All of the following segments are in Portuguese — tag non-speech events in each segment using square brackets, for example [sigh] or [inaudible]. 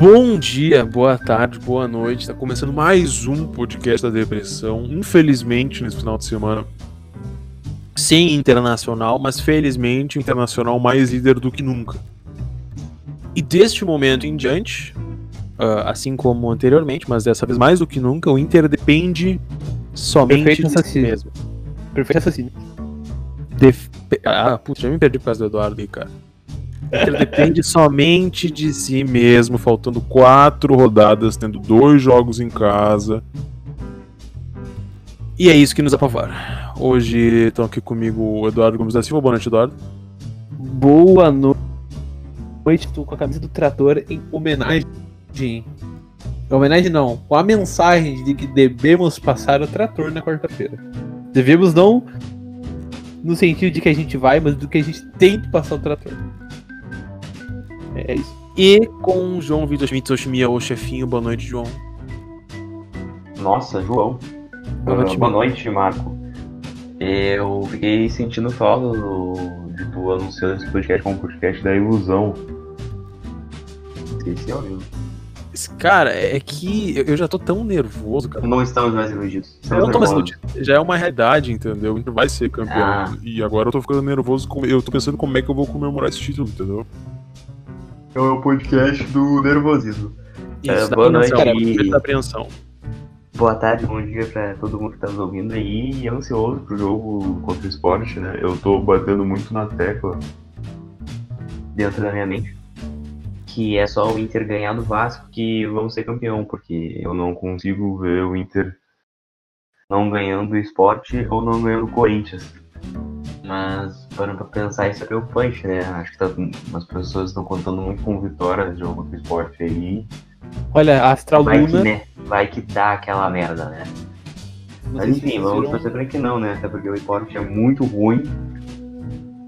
Bom dia, boa tarde, boa noite. Está começando mais um podcast da depressão. Infelizmente, nesse final de semana, sem internacional, mas felizmente internacional mais líder do que nunca. E deste momento em diante, uh, assim como anteriormente, mas dessa vez mais do que nunca, o Inter depende somente Perfeito de si mesmo. Perfeito assassino. Def... Ah, putz, já me perdi por causa do Eduardo aí, cara. Ele depende somente de si mesmo, faltando quatro rodadas, tendo dois jogos em casa. E é isso que nos apavora. Hoje estão aqui comigo o Eduardo Gomes da Silva. Boa noite, Eduardo. Boa no- noite, tu com a camisa do trator em homenagem. Em homenagem não, com a mensagem de que devemos passar o trator na quarta-feira. Devemos não no sentido de que a gente vai, mas do que a gente tem que passar o trator. É isso. E com o João Vitor Schmidt Oshimia, o chefinho. Boa noite, João. Nossa, João. Boa noite, boa noite, Marco. Eu fiquei sentindo falta do, de tu anunciando esse podcast como podcast da ilusão. Esqueci, viu? Esse cara, é que eu já tô tão nervoso, cara. Não estamos mais iludidos. Eu não tô mais iludido. Já é uma realidade, entendeu? O Inter vai ser campeão. Ah. E agora eu tô ficando nervoso. com- Eu tô pensando como é que eu vou comemorar esse título, entendeu? É o podcast do nervosismo. É, da boa apreensão, noite. momento da apreensão. Boa tarde, bom dia pra todo mundo que tá nos ouvindo aí. E ansioso pro jogo contra o esporte, né? Eu tô batendo muito na tecla dentro da minha mente. Que é só o Inter ganhar do Vasco que vamos ser campeão, porque eu não consigo ver o Inter não ganhando o esporte ou não ganhando o Corinthians. Mas parando pra pensar, isso é preocupante, né? Acho que tá, as pessoas estão contando muito com vitória de jogo contra o esporte aí. Olha, a Astral Vai que, né? Vai que dá aquela merda, né? Mas enfim, vamos torcer pra que não, né? Até porque o esporte é muito ruim.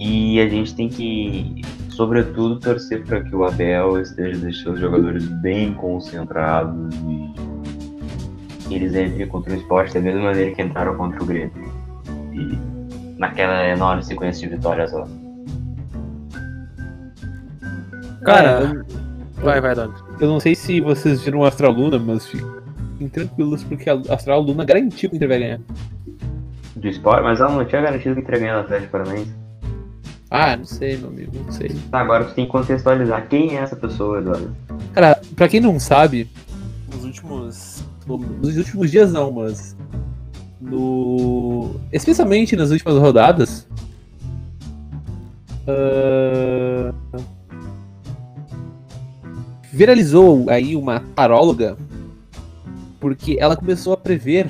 E a gente tem que, sobretudo, torcer para que o Abel esteja deixando os jogadores bem concentrados e eles entrem contra o esporte da mesma maneira que entraram contra o Grêmio. E naquela enorme sequência de vitórias lá. Cara, É, eu- vai, vai, Eduardo. Eu não sei se vocês viram o Astral Luna, mas fiquem tranquilos, porque a Astral Luna garantiu que o Inter vai ganhar. Do esporte, mas ela não tinha garantido que o Inter ganhar o Atlético Paranaense. Ah, não sei, meu amigo, não sei. Tá, agora tu tem que contextualizar quem é essa pessoa, Eduardo. Cara, pra quem não sabe, nos últimos. Nos últimos dias não, mas. No. Especialmente nas últimas rodadas. ah, viralizou aí uma taróloga porque ela começou a prever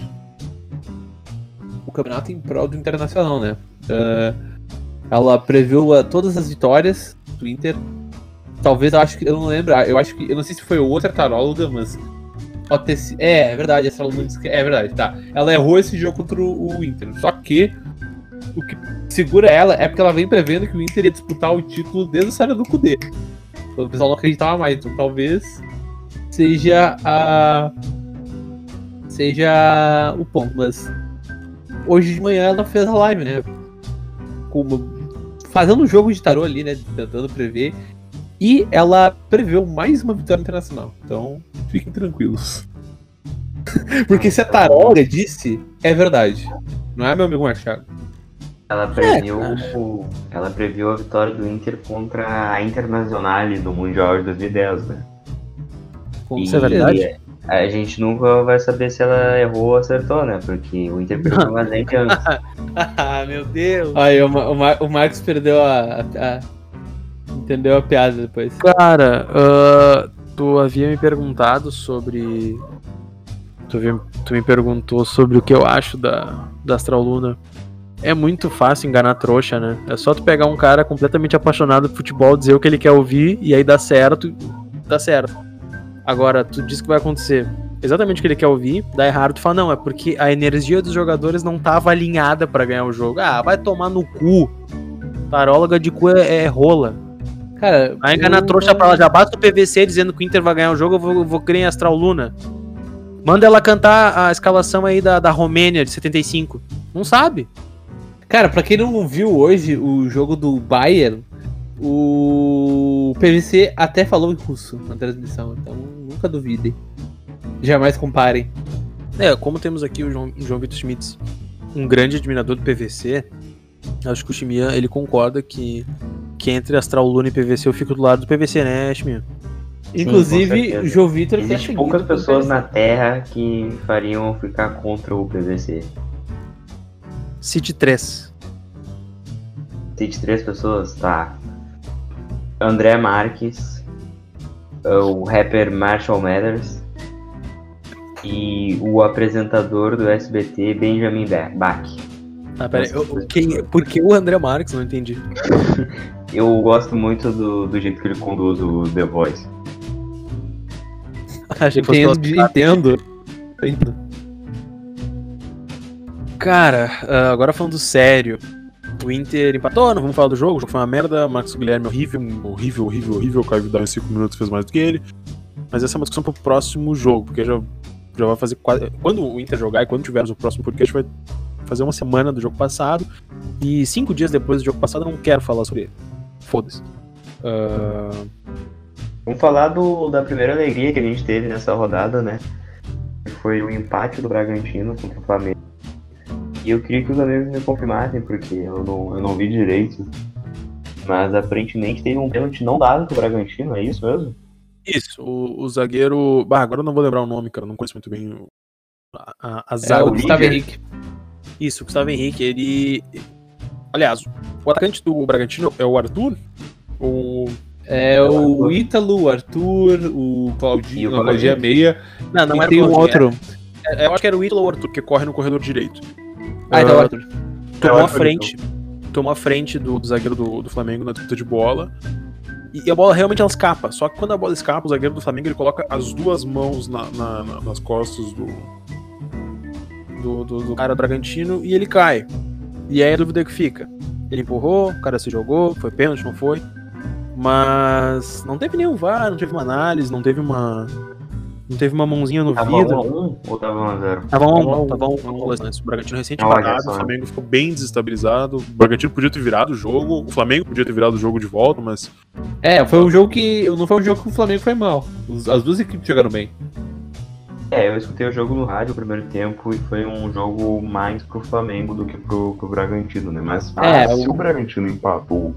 o campeonato em prol do Internacional, né? Ah, ela previu ah, todas as vitórias do Inter Talvez eu acho que. Eu não lembro. Eu acho que. Eu não sei se foi outra taróloga, mas. Pode ter. É, é verdade, essa disse que. É verdade, tá. Ela errou esse jogo contra o, o Inter. Só que. O que segura ela é porque ela vem prevendo que o Inter ia disputar o título desde a série do Kudê. O pessoal não acreditava mais. Então talvez. Seja a. Seja o ponto, mas. Hoje de manhã ela fez a live, né? Como, fazendo um jogo de tarô ali, né? Tentando prever. E ela preveu mais uma vitória internacional. Então, fiquem tranquilos. [laughs] Porque se a taróloga disse, é verdade. Não é, meu amigo Machado? Ela previu, cara. ela previu a vitória do Inter contra a Internacional do Mundial de 2010, né? Com Isso é verdade? A gente nunca vai saber se ela errou ou acertou, né? Porque o Inter perdeu uma antes. [laughs] Ah, meu Deus. Aí, o, Ma- o, Mar- o Marcos perdeu a, a- Entendeu a piada depois. Cara, ah, tu havia me perguntado sobre. Tu, havia- tu me perguntou sobre o que eu acho da, da Astral Luna. É muito fácil enganar trouxa, né? É só tu pegar um cara completamente apaixonado por futebol, dizer o que ele quer ouvir e aí dá certo, dá certo. Agora, tu diz que vai acontecer exatamente o que ele quer ouvir, dá errado, tu fala, não, é porque a energia dos jogadores não tava alinhada pra ganhar o jogo. Ah, vai tomar no cu. Taróloga de cu é, é rola. Cara, Vai enganar eu- trouxa pra ela. Já basta o PVC dizendo que o Inter vai ganhar o jogo, eu vou, vou crer em Astral Luna. Manda ela cantar a escalação aí da, da Romênia de 75. Não sabe. Cara, pra quem não viu hoje o jogo do Bayern, o PVC até falou em russo na transmissão, então nunca duvidem. Jamais comparem. É, como temos aqui o João, João Vitor Schmitz, um grande admirador do PVC, acho que o Chimia ele concorda que, que entre Astral Luna e PVC eu fico do lado do PVC, né, Chimia? Inclusive, o João Vitor seguir poucas pessoas na Terra que fariam ficar contra o PVC. City 3. Cite três pessoas, tá. André Marques, o rapper Marshall Mathers e o apresentador do SBT Benjamin Ba- Bach. Ah, pera aí, eu- quem, por que o André Marques? Não entendi. [laughs] Eu gosto muito do, do jeito que ele conduz o The Voice. [laughs] Achei que Entendo, entendo. Entendo. Cara, ah, agora falando sério. O Inter empatou, não vamos falar do jogo, o jogo foi uma merda, Marcos Guilherme horrível, horrível, horrível, horrível, o Caio Vidal em 5 minutos fez mais do que ele. Mas essa é uma discussão pro próximo jogo, porque já, já vai fazer quase. Quando o Inter jogar e quando tivermos o próximo podcast, vai fazer uma semana do jogo passado. E cinco dias depois do jogo passado eu não quero falar sobre ele. Foda-se. Ah, Vamos falar do, da primeira alegria que a gente teve nessa rodada, né? Que Foi o empate do Bragantino contra o Flamengo. E eu queria que os amigos me confirmassem, porque eu não, eu não vi direito. Mas aparentemente teve um pênalti não dado pro Bragantino, é isso mesmo? Isso, o, o zagueiro. Bah, agora eu não vou lembrar o nome, cara, não conheço muito bem o- a, a, a É zaga o do Gustavo. Henrique. Isso, o Gustavo Henrique, ele. Aliás, o atacante do Bragantino é o Arthur? O. É o. Ítalo, o Arthur, o Claudinho, o Claudinho é meia. Não, não e era tem o um Claudinho, outro. é- eu acho que era o Ítalo ou o Arthur, que corre no corredor direito. Ah, então é o Ah, Arthur. Tomou É a frente. Tomou a frente do, do zagueiro do, do Flamengo na disputa de bola. E, a bola realmente ela escapa. Só que quando a bola escapa, o zagueiro do Flamengo ele coloca as duas mãos na- na- na- nas costas do, do, do, do cara Bragantino e ele cai. E aí a dúvida que fica. Ele empurrou, o cara se jogou, foi pênalti, não foi. Mas não teve nenhum VAR, não teve uma análise, não teve uma. Não teve uma mãozinha no Tava vidro. 1 ou tava 1 a 0? Tava um, Tava um- tava um, um dois lances. O Bragantino recente empatado, o Flamengo ficou bem desestabilizado. O Bragantino podia ter virado o jogo, o Flamengo podia ter virado o jogo de volta, mas É, foi um jogo que. Não foi um jogo que o Flamengo foi mal. As duas equipes jogaram bem. É, eu escutei o jogo no rádio o primeiro tempo e foi um jogo mais pro Flamengo do que pro, pro Bragantino, né? Mas É, ah, se o- o Bragantino empatou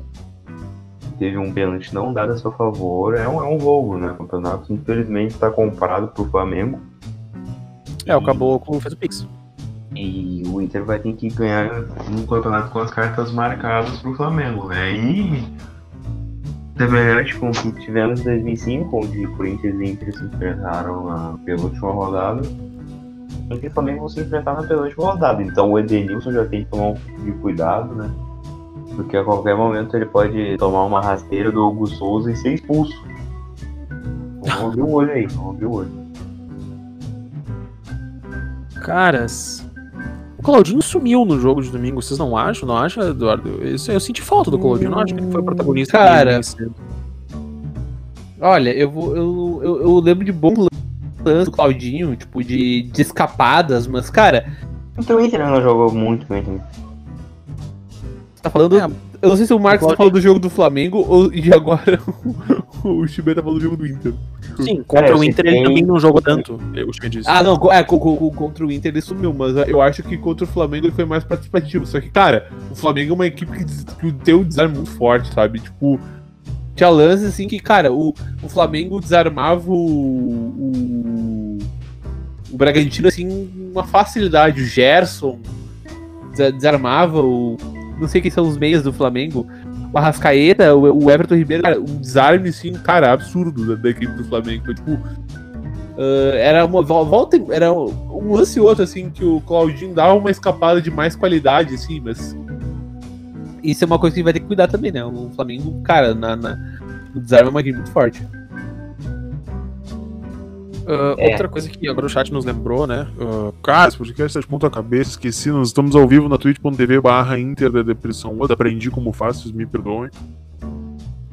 teve um pênalti não dado a seu favor, é um, é um jogo, né? O campeonato infelizmente está comprado pro Flamengo é, o Caboclo fez o Pix. e o Inter vai ter que ganhar um campeonato com as cartas marcadas pro Flamengo. né? E semelhante com o que tivemos em 2005, onde Corinthians e Inter se enfrentaram na penúltima rodada. Inter e Flamengo vão se enfrentar na penúltima rodada. Então o Edenilson já tem que tomar um pouco de cuidado, né? Porque a qualquer momento ele pode tomar uma rasteira do Hugo Souza e ser expulso. Vamos abrir o olho aí, vamos o olho. Caras. O Claudinho sumiu no jogo de domingo, vocês não acham? Não acham, Eduardo? Eu, eu senti falta do Claudinho, não acho que ele foi protagonista. Cara. Olha, eu, vou, eu, eu, eu lembro de bons lances do Claudinho, tipo, de, de escapadas, mas, cara, Então o Inter não jogou muito bem também. você tá falando. É, eu não sei se o Marcos tá Claudinho- falando do jogo do Flamengo ou e agora [laughs] o, Chibé tá falando do jogo do Inter. Sim, Cara, contra eu o Inter ele citei- também não jogou tanto. O Schmidt disse. Ah, não, é, co- co- contra o Inter ele sumiu, mas eu acho que contra o Flamengo ele foi mais participativo. Só que, cara, o Flamengo é uma equipe que, que tem um desarme muito forte, sabe? Tipo, tinha lances assim que, cara, o, o Flamengo desarmava o, o, o Bragantino, assim, uma facilidade. O Gerson desa- desarmava o. Não sei quem são os meias do Flamengo. O Arrascaeta, o, Everton Ribeiro, cara, um desarme, assim, cara, absurdo da, da equipe do Flamengo. Tipo, ah, era uma vol- volta, era um lance e outro, assim, que o Claudinho dava uma escapada de mais qualidade, assim, mas. Isso é uma coisa que vai ter que cuidar também, né? O Flamengo, cara, na, na, o desarme é uma equipe muito forte. Ah, É. Outra coisa que agora o chat nos lembrou, né? Ah, cara, esse podcast tá de ponta cabeça, esqueci. Nós estamos ao vivo na twitch.tv barra Inter da Depressão. Eu aprendi como faço, vocês me perdoem.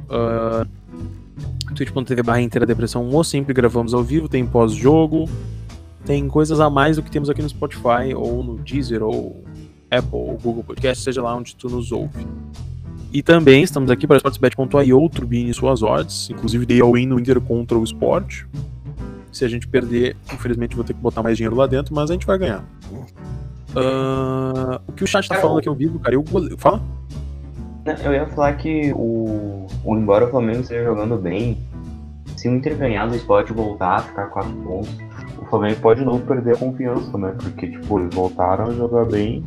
Uh, twitch.tv barra Inter da Depressão ou sempre gravamos ao vivo, tem pós-jogo, tem coisas a mais do que temos aqui no Spotify, ou no Deezer, ou Apple, ou Google Podcast, seja lá onde tu nos ouve. E também estamos aqui para sportsbet.io, turbine suas odds. Inclusive dei all-in no Inter contra o Sport. Se a gente perder, infelizmente vou ter que botar mais dinheiro lá dentro, mas a gente vai ganhar. Uh, o que o chat tá falando aqui ao vivo, cara, eu fala. Eu ia falar que o, o embora o Flamengo esteja jogando bem, se o Inter ganhar do Sport voltar a ficar 4 pontos, o Flamengo pode de novo perder a confiança, né? Porque, tipo, eles voltaram a jogar bem.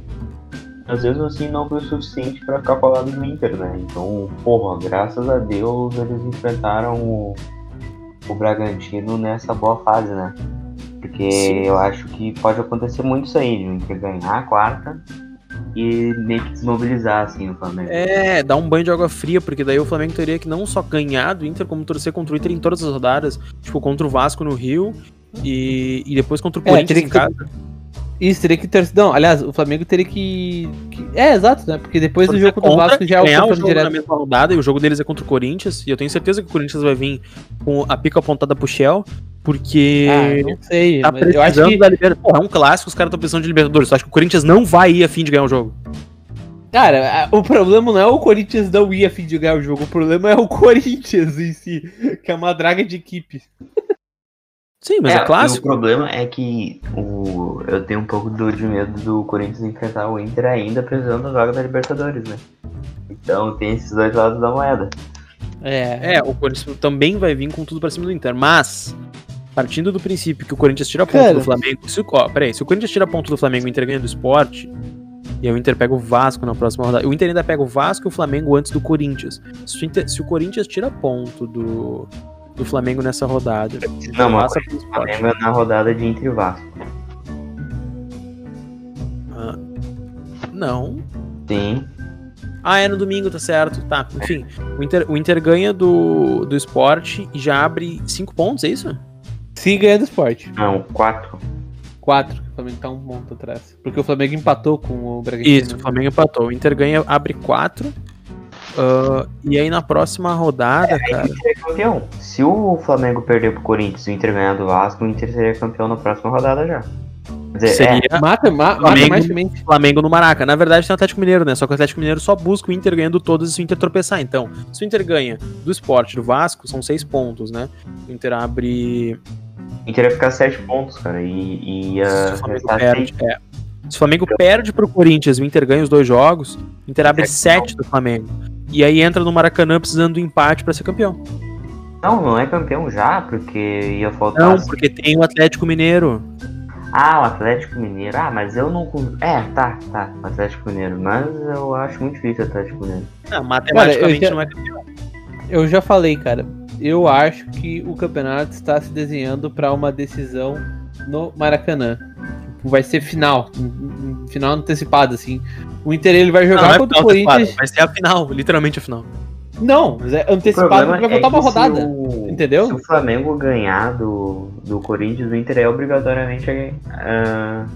Às vezes assim não foi o suficiente para ficar falado do Inter, né? Então, porra, graças a Deus eles enfrentaram o, o Bragantino nessa boa fase, né? Porque Sim. eu acho que pode acontecer muito isso aí, de o Inter ganhar a quarta e meio que desmobilizar, assim, o Flamengo. É, dar um banho de água fria, porque daí o Flamengo teria que não só ganhar do Inter, como torcer contra o Inter em todas as rodadas, tipo, contra o Vasco no Rio e, e depois contra o é, Corinthians em casa. Ter... Isso, teria que ter. Não, aliás, o Flamengo teria que. que... É, exato, né? Porque depois do jogo contra o Vasco já é o jogo direto. na mesma rodada e o jogo deles é contra o Corinthians. E eu tenho certeza que o Corinthians vai vir com a pica apontada pro Shell. Porque. Ah, não sei. Tá eu acho que. Da Libertadores. é um clássico, os caras estão precisando de Libertadores. Eu acho que o Corinthians não vai ir a fim de ganhar o jogo. Cara, o problema não é o Corinthians não ir a fim de ganhar o jogo, o problema é o [laughs] Corinthians em si, que é uma draga de equipe. Sim, mas é, é clássico. O problema é que o, eu tenho um pouco do, de medo do Corinthians enfrentar o Inter ainda precisando da vaga da Libertadores, né? Então tem esses dois lados da moeda. É, é o Corinthians também vai vir com tudo pra cima do Inter, mas partindo do princípio que o Corinthians tira ponto Cara. do Flamengo. Se, ó, peraí, se o Corinthians tira ponto do Flamengo e o Inter ganha do esporte, e o Inter pega o Vasco na próxima rodada. O Inter ainda pega o Vasco e o Flamengo antes do Corinthians. Se o, Inter, se o Corinthians tira ponto do, do Flamengo nessa rodada. Não, mas o Flamengo é na rodada de Inter e Vasco. Ah, não. Sim. Ah, é no domingo, tá certo. Tá, enfim. O Inter, o Inter ganha do, do esporte e já abre 5 pontos, é isso? Se ganha do esporte. Não, quatro. Quatro. O Flamengo tá um ponto atrás. Porque o Flamengo empatou com o Bragantino. Isso, o Flamengo empatou. O Inter ganha, abre quatro. Uh, e aí na próxima rodada, é, cara. É campeão. Se o Flamengo perder pro Corinthians e o Inter ganhar do Vasco, o Inter seria campeão na próxima rodada já. Dizer, seria é, mata, ma Flamengo, Flamengo no Maraca. Na verdade tem o Atlético Mineiro, né? Só que o Atlético Mineiro só busca o Inter ganhando todas e se o Inter tropeçar. Então, se o Inter ganha do esporte do Vasco, são seis pontos, né? O Inter abre Inter ia ficar 7 pontos, cara. E, e ia Se o Flamengo perde, é. Se o Flamengo perde pro Corinthians e o Inter ganha os dois jogos, o Inter abre 7 do Flamengo. E aí entra no Maracanã precisando do empate para ser campeão. Não, não é campeão já, porque ia faltar. Não, porque tem o Atlético Mineiro. Ah, o Atlético Mineiro. Ah, mas eu não. É, tá, tá. O Atlético Mineiro. Mas eu acho muito difícil o Atlético Mineiro. Não, matematicamente cara, já, não é campeão. Eu já falei, cara eu acho que o campeonato está se desenhando para uma decisão no Maracanã. Tipo, vai ser final, final antecipado, assim. O Inter ele vai jogar não, é contra o Corinthians. Vai ser a final, literalmente a final. Não, mas é antecipado vai voltar é uma rodada. O, entendeu? Se o Flamengo ganhar do, do Corinthians, o Inter é obrigatoriamente uh,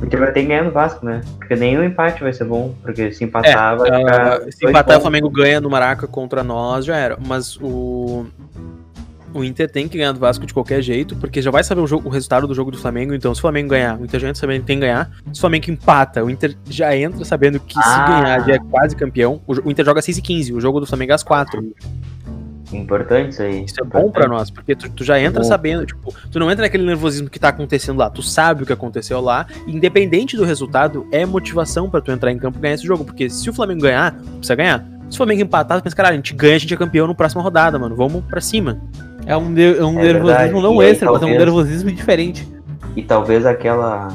o Inter vai ter que ganhar no Vasco, né? Porque nenhum empate vai ser bom, porque se empatar é, vai ficar. Uh, se empatar, o Flamengo ganha no Maraca contra nós, já era. Mas o. O Inter tem que ganhar do Vasco de qualquer jeito, porque já vai saber o, jogo, o resultado do jogo do Flamengo. Então, se o Flamengo ganhar, o Inter já entra sabendo que tem que ganhar. Se o Flamengo empata, o Inter já entra sabendo que ah. se ganhar já é quase campeão. O, o Inter joga 6 e 15, o jogo do Flamengo é às 4. Importante isso aí. Isso é bom para nós, porque tu, tu já entra bom. sabendo, tipo, tu não entra naquele nervosismo que tá acontecendo lá, tu sabe o que aconteceu lá, independente do resultado, é motivação para tu entrar em campo e ganhar esse jogo, porque se o Flamengo ganhar, precisa ganhar. Se o Flamengo empatar, tu pensa, caralho, a gente ganha, a gente é campeão no próxima rodada, mano, vamos pra cima. É um, de, um é nervosismo verdade. não e extra, aí, talvez, mas é um nervosismo diferente. E talvez aquela,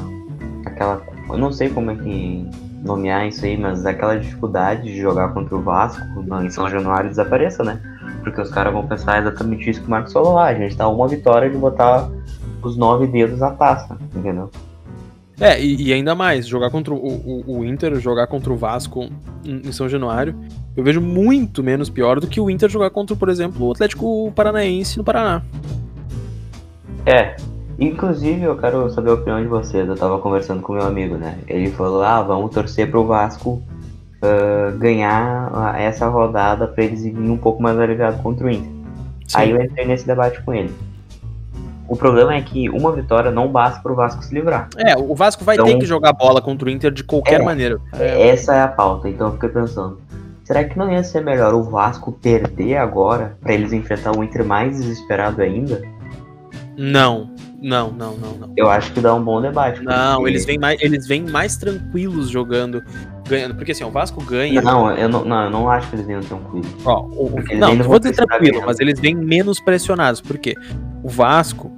aquela, eu não sei como é que nomear isso aí, mas aquela dificuldade de jogar contra o Vasco em São Januário desapareça, né? Porque os caras vão pensar exatamente isso que o Marcos falou lá. A gente tá uma vitória de botar os nove dedos na taça, entendeu? É, e, e ainda mais, jogar contra o, o, o, Inter, jogar contra o Vasco em, em, São Januário, eu vejo muito menos pior do que o Inter jogar contra, por exemplo, o Atlético Paranaense no Paraná. É, inclusive eu quero saber a opinião de vocês. Eu tava conversando com meu amigo, né? Ele falou: ah, vamos torcer pro Vasco uh, ganhar essa rodada para eles virem um pouco mais aliviados contra o Inter. Sim. Aí eu entrei nesse debate com ele. O problema é que uma vitória não basta para o Vasco se livrar. É, o Vasco vai então, ter que jogar bola contra o Inter de qualquer é, maneira. É, essa é a pauta, então eu fiquei pensando. Será que não ia ser melhor o Vasco perder agora pra eles enfrentar o Inter mais desesperado ainda? Não, não, não, não, não. Eu acho que dá um bom debate. Não, porque- eles vêm mais, eles vêm mais tranquilos jogando, ganhando. Porque assim, o Vasco ganha. Não, eu não, não, eu não acho que eles venham tranquilos. Ó, o- Porque não, não vou dizer tranquilo, mas eles vêm menos pressionados. Por quê? O Vasco,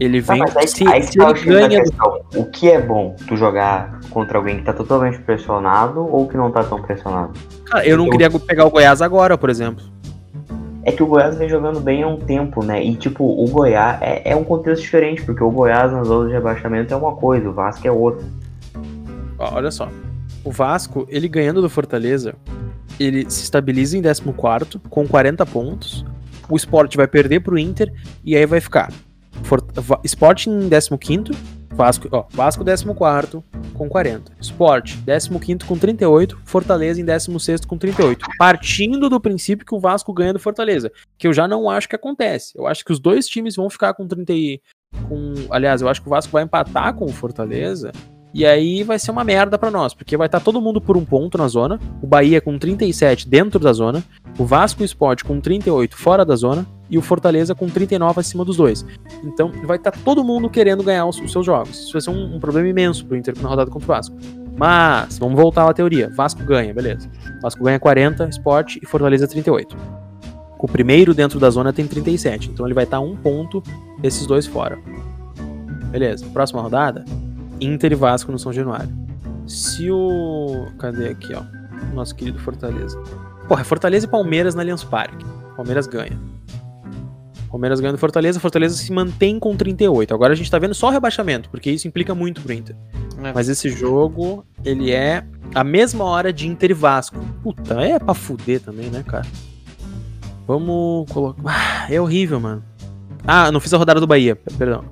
ele Tá, vem. mas aí, se aí se tá ele ganha do. O que é bom tu jogar contra alguém que tá totalmente pressionado ou que não tá tão pressionado? Cara, eu não queria pegar o Goiás agora, por exemplo. É que o Goiás vem jogando bem há um tempo, né? E tipo, o Goiás é, é um contexto diferente, porque o Goiás nas zonas de rebaixamento é uma coisa, o Vasco é outra. Olha só. O Vasco, ele ganhando do Fortaleza, ele se estabiliza em 14 com 40 pontos. O Sport vai perder pro Inter e aí vai ficar For- Va- Sport em 15 Vasco, ó, Vasco 14 com 40. Sport 15 com 38, Fortaleza em 16 com 38. Partindo do princípio que o Vasco ganha do Fortaleza, que eu já não acho que acontece. Eu acho que os dois times vão ficar com 30 e com, aliás, eu acho que o Vasco vai empatar com o Fortaleza e aí vai ser uma merda pra nós, porque vai estar todo mundo por um ponto na zona, o Bahia com 37 dentro da zona, o Vasco Sport com 38 fora da zona e o Fortaleza com 39 acima dos dois. Então vai estar todo mundo querendo ganhar os, os seus jogos. Isso vai ser um, um problema imenso pro Inter na rodada contra o Vasco. Mas, vamos voltar à teoria. Vasco ganha, beleza. Vasco ganha 40, Sport e Fortaleza 38. O primeiro dentro da zona tem 37, então ele vai estar um ponto desses dois fora. Beleza, próxima rodada, Inter e Vasco no São Januário. Se o. Cadê aqui, ó? Nosso querido Fortaleza. Porra, é Fortaleza e Palmeiras na Allianz Parque. Palmeiras ganha. Palmeiras ganha do Fortaleza, Fortaleza se mantém com 38. Agora a gente tá vendo só o rebaixamento, porque isso implica muito pro Inter. É. Mas esse jogo, ele é a mesma hora de Inter e Vasco. Puta, é pra fuder também, né, cara? Vamos colocar. Ah, é horrível, mano. Ah, não fiz a rodada do Bahia, perdão.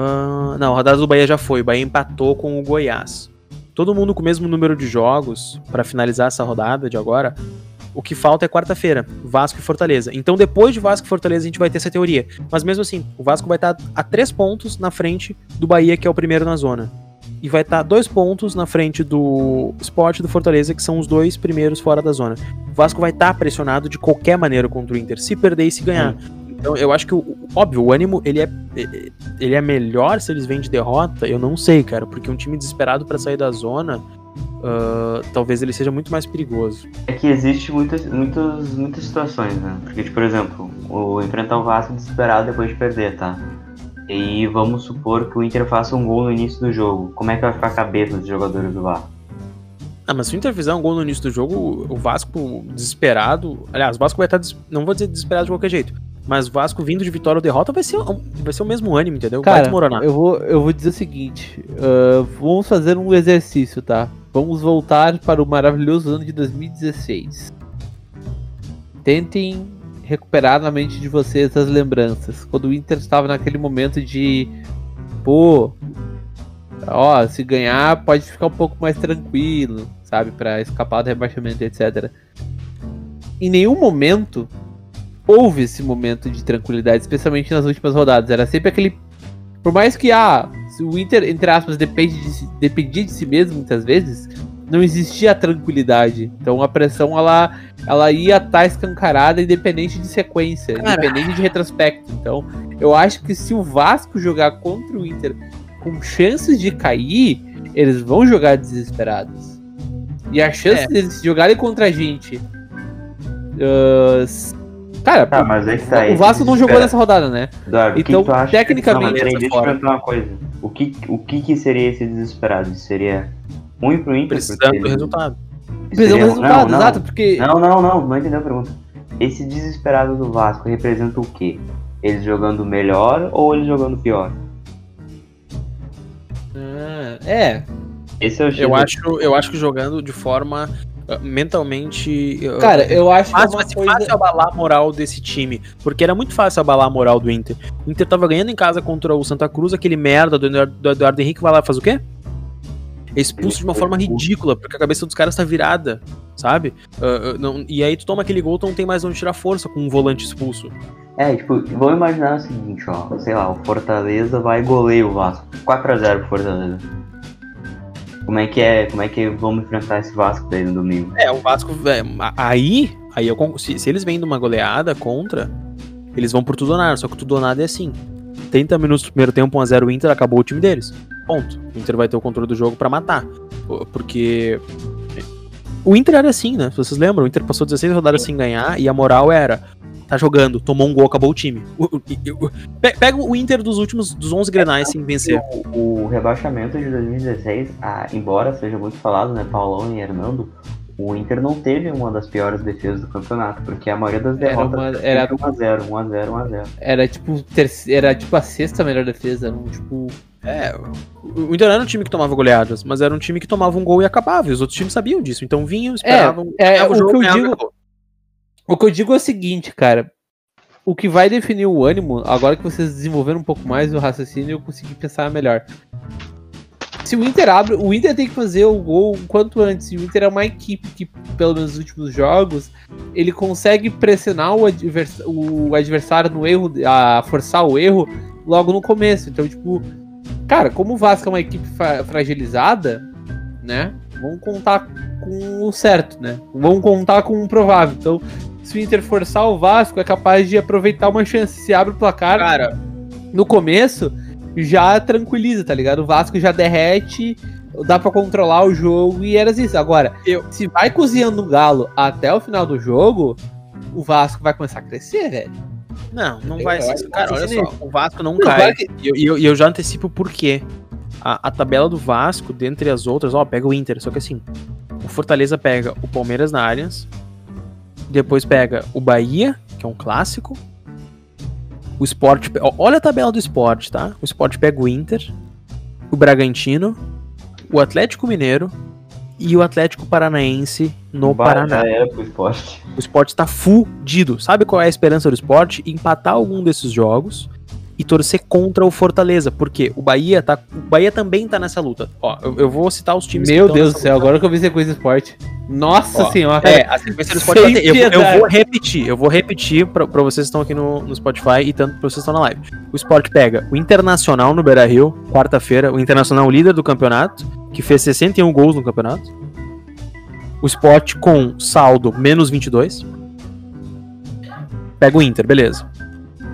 Ah, não, a rodada do Bahia já foi. O Bahia empatou com o Goiás. Todo mundo com o mesmo número de jogos pra finalizar essa rodada de agora. O que falta é quarta-feira, Vasco e Fortaleza. Então, depois de Vasco e Fortaleza, a gente vai ter essa teoria. Mas mesmo assim, o Vasco vai estar a três pontos na frente do Bahia, que é o primeiro na zona. E vai estar dois pontos na frente do Sport do Fortaleza, que são os dois primeiros fora da zona. O Vasco vai estar pressionado de qualquer maneira contra o Inter, se perder e se ganhar. Então, eu acho que, óbvio, o ânimo, ele é, ele é melhor se eles vêm de derrota? Eu não sei, cara, porque um time desesperado pra sair da zona, ah, talvez ele seja muito mais perigoso. É que existe muitas, muitas, muitas situações, né? Porque, tipo, por exemplo, o enfrentar o Vasco desesperado depois de perder, tá? E vamos supor que o Inter faça um gol no início do jogo. Como é que vai ficar a cabeça dos jogadores do Vasco? Ah, mas se o Inter fizer um gol no início do jogo, o Vasco desesperado. Aliás, o Vasco vai estar. des- Não vou dizer desesperado de qualquer jeito. Mas o Vasco vindo de vitória ou derrota vai ser, vai ser o mesmo ânimo, entendeu? vai Cara, desmoronar. eu vou, eu vou dizer o seguinte: ah, vamos fazer um exercício, tá? Vamos voltar para o maravilhoso ano de 2016. Tentem recuperar na mente de vocês as lembranças. Quando o Inter estava naquele momento de. Pô. Ó, se ganhar, pode ficar um pouco mais tranquilo, sabe? Pra escapar do rebaixamento, etc. Em nenhum momento houve esse momento de tranquilidade, especialmente nas últimas rodadas. Era sempre aquele. Por mais que ah, o Inter, entre aspas, depende de si- dependia de si mesmo muitas vezes, não existia a tranquilidade. Então a pressão ela, ela ia estar escancarada independente de sequência, Cara. independente de retrospecto. Então eu acho que se o Vasco jogar contra o Inter com chances de cair, eles vão jogar desesperados. E a chance É. deles jogarem contra a gente. s- cara, Tá, mas aí que tá. o Vasco não jogou nessa rodada, né? Eduardo, que Então, que tecnicamente, Não, peraí, tá deixa eu perguntar uma coisa. O que, o que que seria esse desesperado? Seria ruim pro Inter? Precisando porque do resultado. Precisamos seria- do resultado, não, não. exato, porque. Não, não, não, não entendeu a pergunta. Esse desesperado do Vasco representa o quê? Eles jogando melhor ou eles jogando pior? Ah, é, Esse é o Eu acho, eu acho que jogando de forma mentalmente. cara, eu acho que é fácil, ser coisa. fácil abalar a moral desse time. Porque era muito fácil abalar a moral do Inter. O Inter tava ganhando em casa contra o Santa Cruz, aquele merda do Eduardo, do Eduardo Henrique vai lá e faz o quê? É expulso de uma forma ridícula, porque a cabeça dos caras tá virada, sabe? Ah, não- e aí tu toma aquele gol, tu não tem mais onde tirar força com um volante expulso. É, tipo, vamos imaginar o seguinte, ó. Sei lá, o Fortaleza vai e goleia o Vasco. 4x0 pro Fortaleza. Como é que é? Como é que vamos enfrentar esse Vasco daí no domingo? É, o Vasco. é, aí, aí eu, se, se eles vêm de uma goleada contra, eles vão por tudo ou nada. Só que tudo ou nada é assim. 30 minutos do primeiro tempo, 1x0 o Inter, acabou o time deles. Ponto. O Inter vai ter o controle do jogo pra matar. Porque. O Inter era assim, né? Vocês lembram, o Inter passou 16 rodadas sem ganhar e a moral era. Tá jogando, tomou um gol, acabou o time. O- o- o- pe- Pega o Inter dos últimos dos 11 grenais sem vencer. O, rebaixamento de 2016, ah, embora seja muito falado, né, Paulão e Hernando, o Inter não teve uma das piores defesas do campeonato, porque a maioria das Era derrotas uma- era- 1x0, 1x0, 1x0. Era tipo, terce- era tipo a sexta melhor defesa. Não, tipo, É, o Inter era um time que tomava goleadas, mas era um time que tomava um gol e acabava. E os outros times sabiam disso. Então vinham, esperavam. é, ganhavam o que eu digo- acabou. O que eu digo é o seguinte, cara. O que vai definir o ânimo, agora que vocês desenvolveram um pouco mais o raciocínio, eu consegui pensar melhor. Se o Inter abre, o Inter tem que fazer o gol o quanto antes. E o Inter é uma equipe que, pelo menos nos últimos jogos, ele consegue pressionar o, advers- o adversário no erro, a forçar o erro logo no começo. Então, tipo, cara, como o Vasco é uma equipe fra- fragilizada, né? Vamos contar com o certo, né? Vamos contar com o provável. Então, se o Inter forçar o Vasco, é capaz de aproveitar uma chance. Se abre o placar Cara, no começo, já tranquiliza, tá ligado? O Vasco já derrete, dá pra controlar o jogo e era isso. Agora, Eu- se vai cozinhando o galo até o final do jogo, o Vasco vai começar a crescer, velho. não, não Eu vai ser. isso. Cara, olha só, o Vasco não, Não, cai. E eu, eu, eu já antecipo por quê. A, a tabela do Vasco, dentre as outras, ó, pega o Inter, só que assim, o Fortaleza pega o Palmeiras na Allianz, depois pega o Bahia, que é um clássico, o Sport, olha a tabela do Sport, tá? O Sport pega o Inter, o Bragantino, o Atlético Mineiro e o Atlético Paranaense no Paraná. Já era pro esporte. O esporte tá fudido. Sabe qual é a esperança do esporte? Empatar algum desses jogos e torcer contra o Fortaleza. Porque o Bahia tá. O Bahia também tá nessa luta. Ó, eu, eu vou citar os times Meu Deus do céu, nessa agora que eu vi sequência esporte. Nossa Ó, senhora. É, a sequência do esporte. Eu, vou- eu vou repetir, eu vou repetir pra, pra vocês que estão aqui no, no Spotify e tanto pra vocês que estão na live. O esporte pega o Internacional no Beira Rio, quarta-feira. O Internacional líder do campeonato, que fez 61 gols no campeonato. O esporte com saldo menos 22. Pega o Inter, beleza.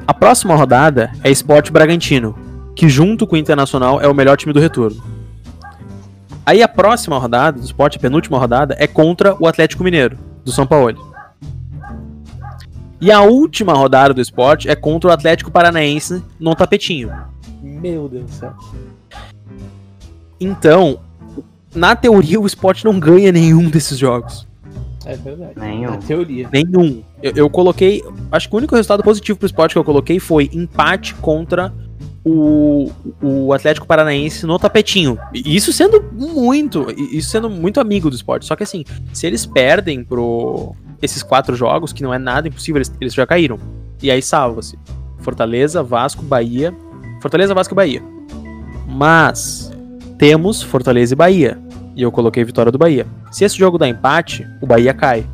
A próxima rodada é Esporte Bragantino, que junto com o Internacional é o melhor time do retorno. Aí a próxima rodada do Sport, a penúltima rodada, é contra o Atlético Mineiro, do São Paulo. E a última rodada do Sport é contra o Atlético Paranaense no tapetinho. Meu Deus do céu. Então, na teoria, o Sport não ganha nenhum desses jogos. É verdade. Nenhum. Na teoria. Nenhum. Eu, eu coloquei. Acho que o único resultado positivo pro Sport que eu coloquei foi empate contra o, o Atlético Paranaense no tapetinho. E Isso sendo muito. Isso sendo muito amigo do Sport. Só que assim, se eles perdem pro. Esses quatro jogos, que não é nada impossível, eles, eles já caíram. E aí salva-se. Fortaleza, Vasco, Bahia. Fortaleza, Vasco e Bahia. Mas temos Fortaleza e Bahia. E eu coloquei vitória do Bahia. Se esse jogo dá empate, o Bahia cai.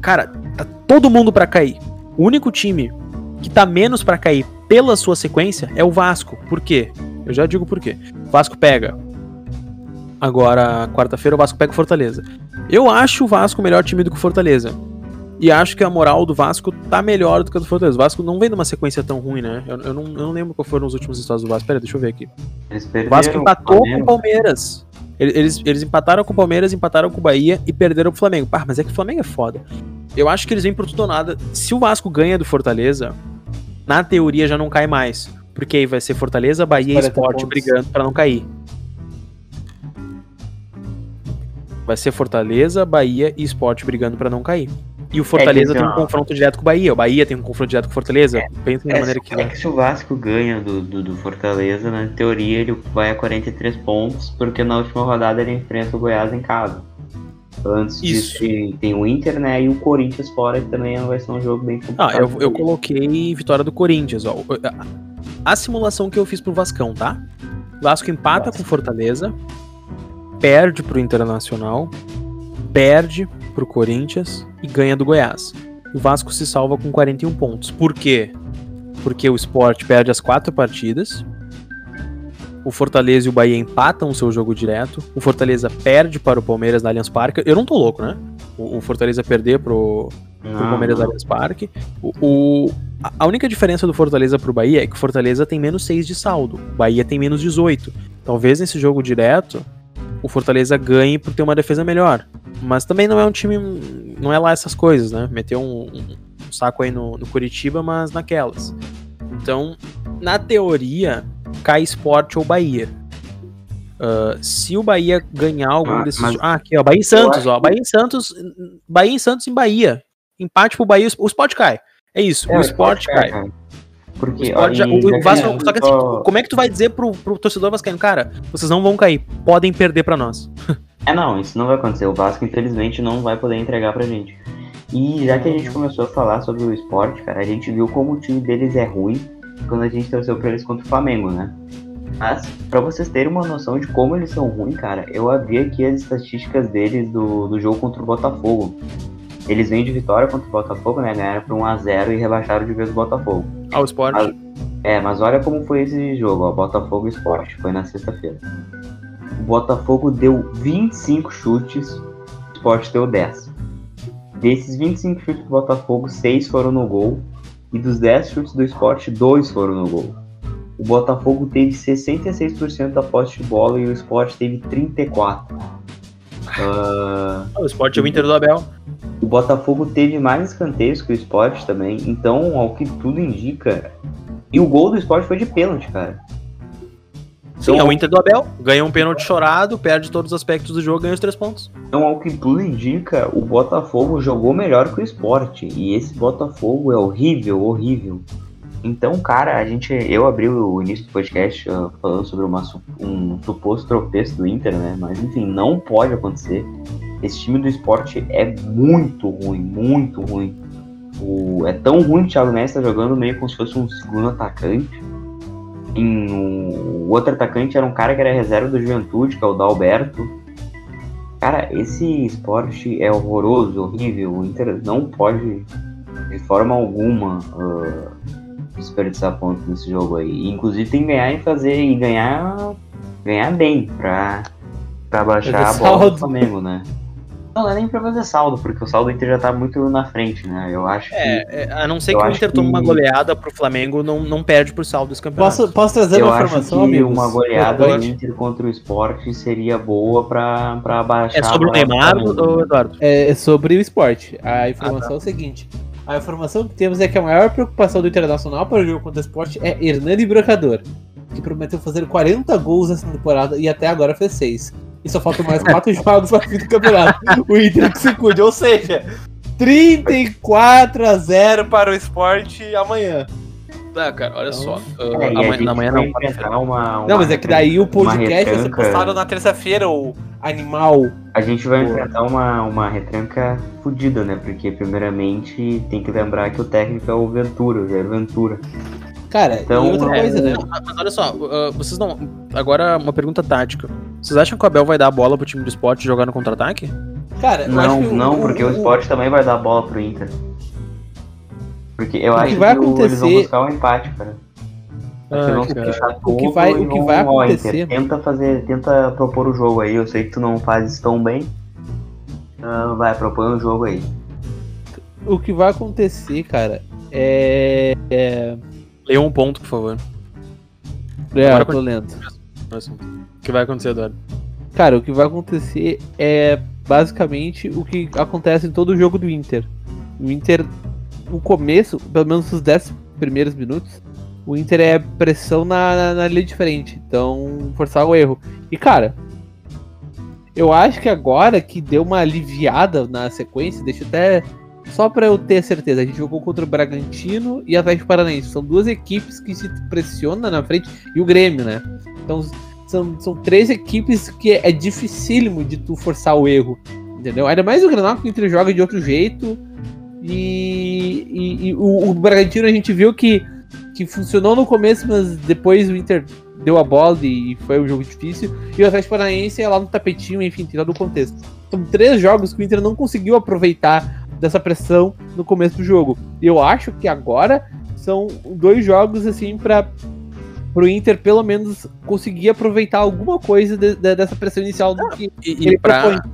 Cara, tá todo mundo pra cair. O único time que tá menos pra cair pela sua sequência é o Vasco. Por quê? Eu já digo por quê. O Vasco pega. Agora, quarta-feira, o Vasco pega o Fortaleza. Eu acho o Vasco o melhor time do que o Fortaleza. E acho que a moral do Vasco tá melhor do que a do Fortaleza. O Vasco não vem numa sequência tão ruim, né? Eu, eu não, eu não lembro qual foram os últimos estados do Vasco. Pera, deixa eu ver aqui. O. Vasco empatou com o. Palmeiras. Ele- Eles, eles empataram com o Palmeiras, empataram com o Bahia e perderam pro Flamengo. Pá, mas é que o Flamengo é foda. Eu acho que eles vêm por tudo ou nada. Se o Vasco ganha do Fortaleza, na teoria já não cai mais. Porque aí vai ser Fortaleza, Bahia e 40 Sport brigando pra não cair. Vai ser Fortaleza, Bahia e Sport brigando pra não cair. E o Fortaleza assim, tem um ó. confronto direto com o Bahia. O Bahia tem um confronto direto com o Fortaleza. Pensa da É, maneira que é que se o Vasco ganha do, do, do Fortaleza, na teoria ele vai a 43 pontos, porque na última rodada ele enfrenta o Goiás em casa. Antes Isso. disso tem- o Inter, né? E o Corinthians fora, que também vai ser um jogo bem complicado. Ah, eu, eu coloquei vitória do Corinthians, ó. A simulação que eu fiz pro Vascão, tá? Vasco empata com Fortaleza, perde pro Internacional, perde pro Corinthians e ganha do Goiás. O Vasco se salva com 41 pontos. Por quê? Porque o Sport perde as quatro partidas. o Fortaleza e o Bahia empatam o seu jogo direto, o Fortaleza perde para o Palmeiras na Allianz Parque. Eu não tô louco, né? O, o Fortaleza perder pro, pro Não, Palmeiras na. Allianz Parque. O, o- a- a única diferença do Fortaleza pro Bahia é que o Fortaleza tem menos 6 de saldo, o Bahia tem menos 18. Talvez nesse jogo direto o Fortaleza ganhe por ter uma defesa melhor. Mas também não é um time. Não é lá essas coisas, né? Meteu um, um- um saco aí no, no Curitiba, mas naquelas. Então, na teoria, cai esporte ou Bahia. Ah, se o Bahia ganhar algum Ah, desses. mas- Ah, aqui, ó. Bahia e Santos, ó. Bahia e Santos. Bahia e Santos em Bahia. Empate pro Bahia, o esporte cai. É isso, É, o esporte cai. Cara. O Porque, Sport já- o- o Vasco- só que assim, como é que tu vai dizer pro, pro torcedor vascaíno, cara, vocês não vão cair, podem perder pra nós. É, não, isso não vai acontecer. O Vasco, infelizmente, não vai poder entregar pra gente. E já que a gente começou a falar sobre o esporte, cara, a gente viu como o time deles é ruim quando a gente torceu pra eles contra o Flamengo, né? Mas, pra vocês terem uma noção de como eles são ruins, cara, eu abri aqui as estatísticas deles do, do jogo contra o Botafogo. Eles vêm de vitória contra o Botafogo, né? Ganharam por 1x0 e rebaixaram de vez o Botafogo. Ah, o esporte. Ah, É, mas olha como foi esse jogo, ó, Botafogo e Sport, foi na sexta-feira. O Botafogo deu 25 chutes, o Sport deu 10. Desses 25 chutes do Botafogo, 6 foram no gol, e dos 10 chutes do Sport, 2 foram no gol. O Botafogo teve 66% da posse de bola e o Sport teve 34%. Ah, Ah, o esporte é o Inter do Abel. O Botafogo teve mais escanteios que o Sport também, então, ao que tudo indica. E o gol do Sport foi de pênalti, cara. Sim, Então- é o Inter do Abel. Ganha um pênalti chorado, perde todos os aspectos do jogo, ganha os três pontos. Então, ao que tudo indica, o Botafogo jogou melhor que o Sport. E esse Botafogo é horrível, horrível. Então, cara, a gente. Eu abri o início do podcast ah, falando sobre uma um suposto tropeço do Inter, né? Mas enfim, não pode acontecer. Esse time do Sport é muito ruim, muito ruim. O, é tão ruim que o Thiago Neves tá jogando meio como se fosse um segundo atacante. Em, o, o outro atacante era um cara que era reserva do Juventude, que é o Dalberto. Cara, esse esporte é horroroso, horrível. O Inter não pode, de forma alguma, ah, desperdiçar pontos nesse jogo aí. Inclusive tem que ganhar e fazer e ganhar, ganhar bem pra, pra baixar a bola saldo. do Flamengo, né? Não, não é nem pra fazer saldo, porque o saldo do Inter já tá muito na frente, né? Eu acho que. É, é, a não ser que o acho Inter tome uma que- goleada pro Flamengo, não, não perde por saldo desse campeonato. Posso, posso trazer Eu uma acho informação, que amigos? uma goleada do Inter contra o esporte seria boa pra, pra baixar É sobre o Neymar, ou, Eduardo? É sobre o esporte. A informação Ah, é o seguinte. A informação que temos é que a maior preocupação do Internacional para o jogo contra o esporte é Hernani Brocador, que prometeu fazer 40 gols nessa temporada e até agora fez 6. E só faltam mais 4 [laughs] jogos para o fim do campeonato. O Inter que se cuide, ou seja, 34 a 0 para o esporte amanhã. Ah, cara, olha só. É, ah, a amanhã, na manhã vai não, enfrentar uma, Não, uma mas é que daí o uma podcast vai ser postado na terça-feira, o animal. A gente vai enfrentar uma, uma retranca fodida, né? Porque, primeiramente, tem que lembrar que o técnico é o Ventura, o Jair Ventura. Cara, Então, e outra é, coisa, né? Não, mas olha só, ah, vocês não. Agora, uma pergunta tática. Vocês acham que o Abel vai dar a bola pro time do esporte jogar no contra-ataque? Cara, eu acho Não, que não, porque o Sport também vai dar bola pro Inter. Porque eu O que acho que, vai o- eles vão acontecer- buscar um empate, cara. Que Ah, O que vai- o que vai acontecer- Inter, tenta fazer, tenta propor o jogo aí. Eu sei que tu não faz isso tão bem. Ah, vai, propõe um jogo aí. o que vai acontecer, cara, é. É, Leia um ponto, por favor. é Agora eu tô lendo. Próximo. O que vai acontecer, Eduardo? Cara, o que vai acontecer é basicamente o que acontece em todo jogo do Inter. O Inter, no começo, pelo menos os 10 primeiros minutos, o Inter é pressão na, na, na linha de frente. Então, forçar o erro. E, cara, eu acho que agora que deu uma aliviada na sequência, deixa eu até. Só pra eu ter certeza, a gente jogou contra o Bragantino e Atlético Paranaense. São duas equipes que se pressionam na frente e o Grêmio, né? Então são, são três equipes que é dificílimo de tu forçar o erro. Entendeu? Ainda mais o Granal que o Inter joga de outro jeito. E, e- e o, o Bragantino a gente viu que, que funcionou no começo, mas depois o Inter deu a bola e foi um jogo difícil. E o Atlético Paranaense é lá no tapetinho, enfim, tem todo o contexto. São três jogos que o Inter não conseguiu aproveitar dessa pressão no começo do jogo. E eu acho que agora são dois jogos assim pra pro Inter pelo menos conseguir aproveitar alguma coisa de, de, dessa pressão inicial do que E, e ele pra, propõe.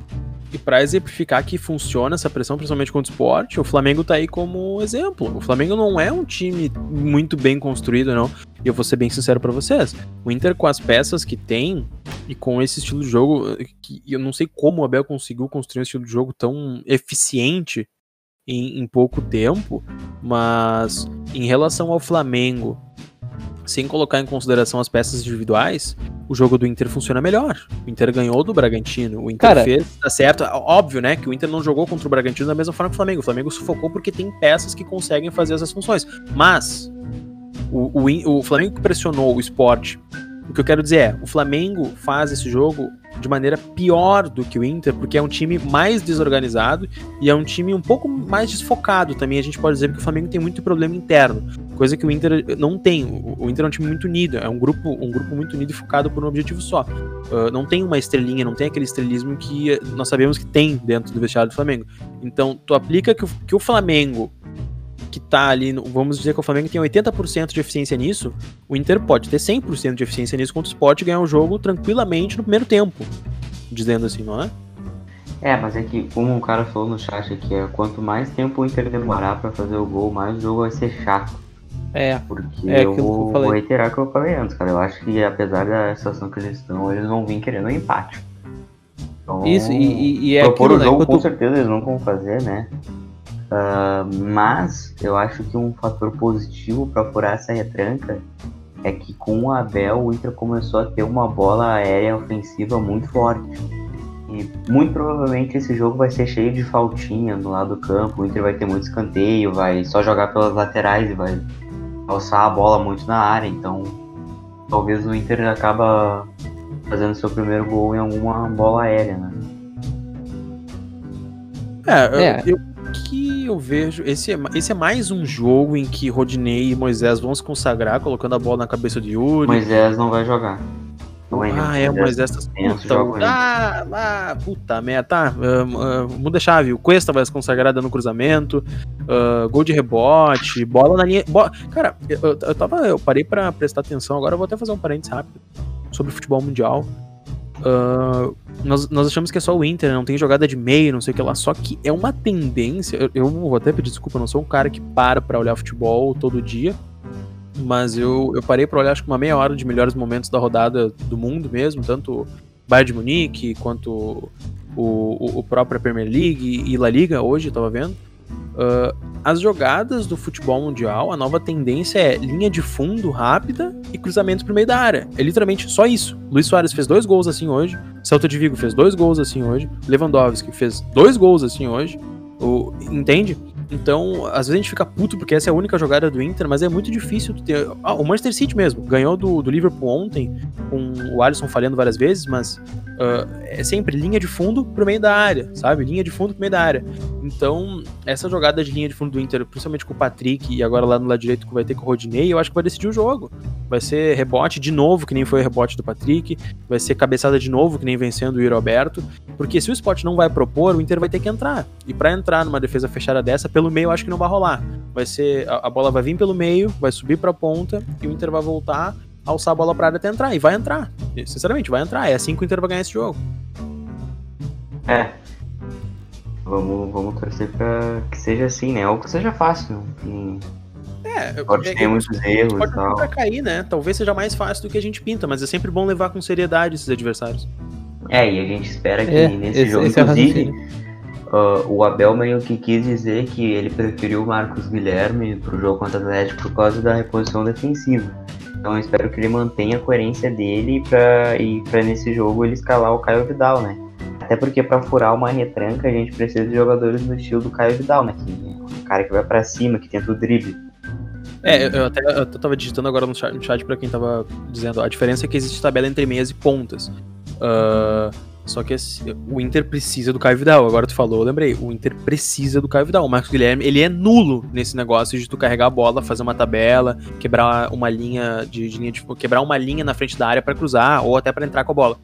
E pra exemplificar que funciona essa pressão, principalmente contra o esporte, o Flamengo tá aí como exemplo. O Flamengo não é um time muito bem construído, não. E eu vou ser bem sincero pra vocês. O Inter, com as peças que tem, e com esse estilo de jogo, que eu não sei como o Abel conseguiu construir um estilo de jogo tão eficiente em, em pouco tempo, mas em relação ao Flamengo, sem colocar em consideração as peças individuais, o jogo do Inter funciona melhor. O Inter ganhou do Bragantino. O Inter Cara- fez, tá certo. Óbvio, né, que o Inter não jogou contra o Bragantino da mesma forma que o Flamengo. O Flamengo sufocou porque tem peças que conseguem fazer essas funções. Mas o, o, o Flamengo pressionou o esporte. O que eu quero dizer é, o Flamengo faz esse jogo de maneira pior do que o Inter, porque é um time mais desorganizado e é um time um pouco mais desfocado também. A gente pode dizer que o Flamengo tem muito problema interno, coisa que o Inter não tem. O Inter é um time muito unido, é um grupo, um grupo muito unido e focado por um objetivo só. Uh, não tem uma estrelinha, não tem aquele estrelismo que nós sabemos que tem dentro do vestiário do Flamengo. Então, tu aplica que o, que o Flamengo que tá ali, no- vamos dizer que o Flamengo tem 80% de eficiência nisso, o Inter pode ter 100% de eficiência nisso contra o Sport e ganhar o jogo tranquilamente no primeiro tempo. Dizendo assim, não é? É, mas é que, como o cara falou no chat aqui, é quanto mais tempo o Inter demorar pra fazer o gol, mais o jogo vai ser chato. É, Porque É eu que eu vou, vou reiterar o que eu falei antes, cara. Eu acho que apesar da situação que eles estão, eles vão vir querendo um empate. Então, isso, e, e- e é propor aquilo, o né? jogo com Quando- certeza eles não vão fazer, né? Ah, mas eu acho que um fator positivo para furar essa retranca é que com o Abel o Inter começou a ter uma bola aérea ofensiva muito forte. E muito provavelmente esse jogo vai ser cheio de faltinha no lado do campo. O Inter vai ter muito escanteio, vai só jogar pelas laterais e vai alçar a bola muito na área. Então talvez o Inter acaba fazendo seu primeiro gol em alguma bola aérea, né? É, É. eu, que eu vejo. Esse é, esse é mais um jogo em que Rodinei e Moisés vão se consagrar, colocando a bola na cabeça de Yuri. Moisés não vai jogar. Não Ah, é, o Moisés tá. Puta, ah, ah, puta merda, tá. ah, ah, muda a chave. O Cuesta vai se consagrar dando cruzamento, ah, gol de rebote, bola na linha. Cara, eu, eu- tava. Eu parei pra prestar atenção, agora eu vou até fazer um parênteses rápido sobre futebol mundial. Ah, nós, nós achamos que é só o Inter, não tem jogada de meio, não sei o que lá. Só que é uma tendência. Eu, eu vou até pedir desculpa, eu não sou um cara que para pra olhar futebol todo dia. Mas eu, eu parei pra olhar acho que uma meia hora de melhores momentos da rodada do mundo mesmo, tanto Bayern de Munique quanto o, o, o próprio Premier League e La Liga hoje, eu tava vendo. Ah, as jogadas do futebol mundial, a nova tendência é linha de fundo rápida e cruzamentos pro meio da área. É literalmente só isso. Luiz Soares fez dois gols assim hoje, Celta de Vigo fez dois gols assim hoje, Lewandowski fez dois gols assim hoje. O, entende? Então, às vezes a gente fica puto porque essa é a única jogada do Inter, mas é muito difícil ter. Ah, o Manchester City mesmo ganhou do, do Liverpool ontem, com o Alisson falhando várias vezes, mas ah, é sempre linha de fundo pro meio da área, sabe? Linha de fundo pro meio da área. Então, essa jogada de linha de fundo do Inter, principalmente com o Patrick e agora lá no lado direito que vai ter com o Rodinei, eu acho que vai decidir o jogo. Vai ser rebote de novo, que nem foi o rebote do Patrick, vai ser cabeçada de novo, que nem vencendo o Yuri Alberto, porque se o Sport não vai propor, o Inter vai ter que entrar. E pra entrar numa defesa fechada dessa, pelo meio eu acho que não vai rolar. Vai ser a, a bola vai vir pelo meio, vai subir pra ponta e o Inter vai voltar, alçar a bola pra área até entrar e vai entrar. Sinceramente, vai entrar. É assim que o Inter vai ganhar esse jogo. É. Vamos, vamos torcer pra que seja assim, né? Ou que seja fácil. Que É, pode é- ter muitos erros pode e tal. pra cair, né? Talvez seja mais fácil do que a gente pinta, mas é sempre bom levar com seriedade esses adversários. É, e a gente espera que É, nesse esse- jogo, esse é o inclusive, ah, o Abel meio que quis dizer que ele preferiu o Marcos Guilherme pro jogo contra o Atlético por causa da reposição defensiva. Então eu espero que ele mantenha a coerência dele pra, e pra nesse jogo ele escalar o Caio Vidal, né? Até porque pra furar uma retranca a gente precisa de jogadores do estilo do Caio Vidal, né? Que é um cara que vai pra cima, que tenta o drible. É, eu, até, eu tava digitando agora no chat, chat pra quem tava dizendo. A diferença é que existe tabela entre meias e pontas. Ah, só que esse- o Inter precisa do Caio Vidal. Agora tu falou, eu lembrei. O Inter precisa do Caio Vidal. O Marcos Guilherme, ele é nulo nesse negócio de tu carregar a bola, fazer uma tabela, quebrar uma linha de, de linha de, quebrar uma linha na frente da área pra cruzar ou até pra entrar com a bola.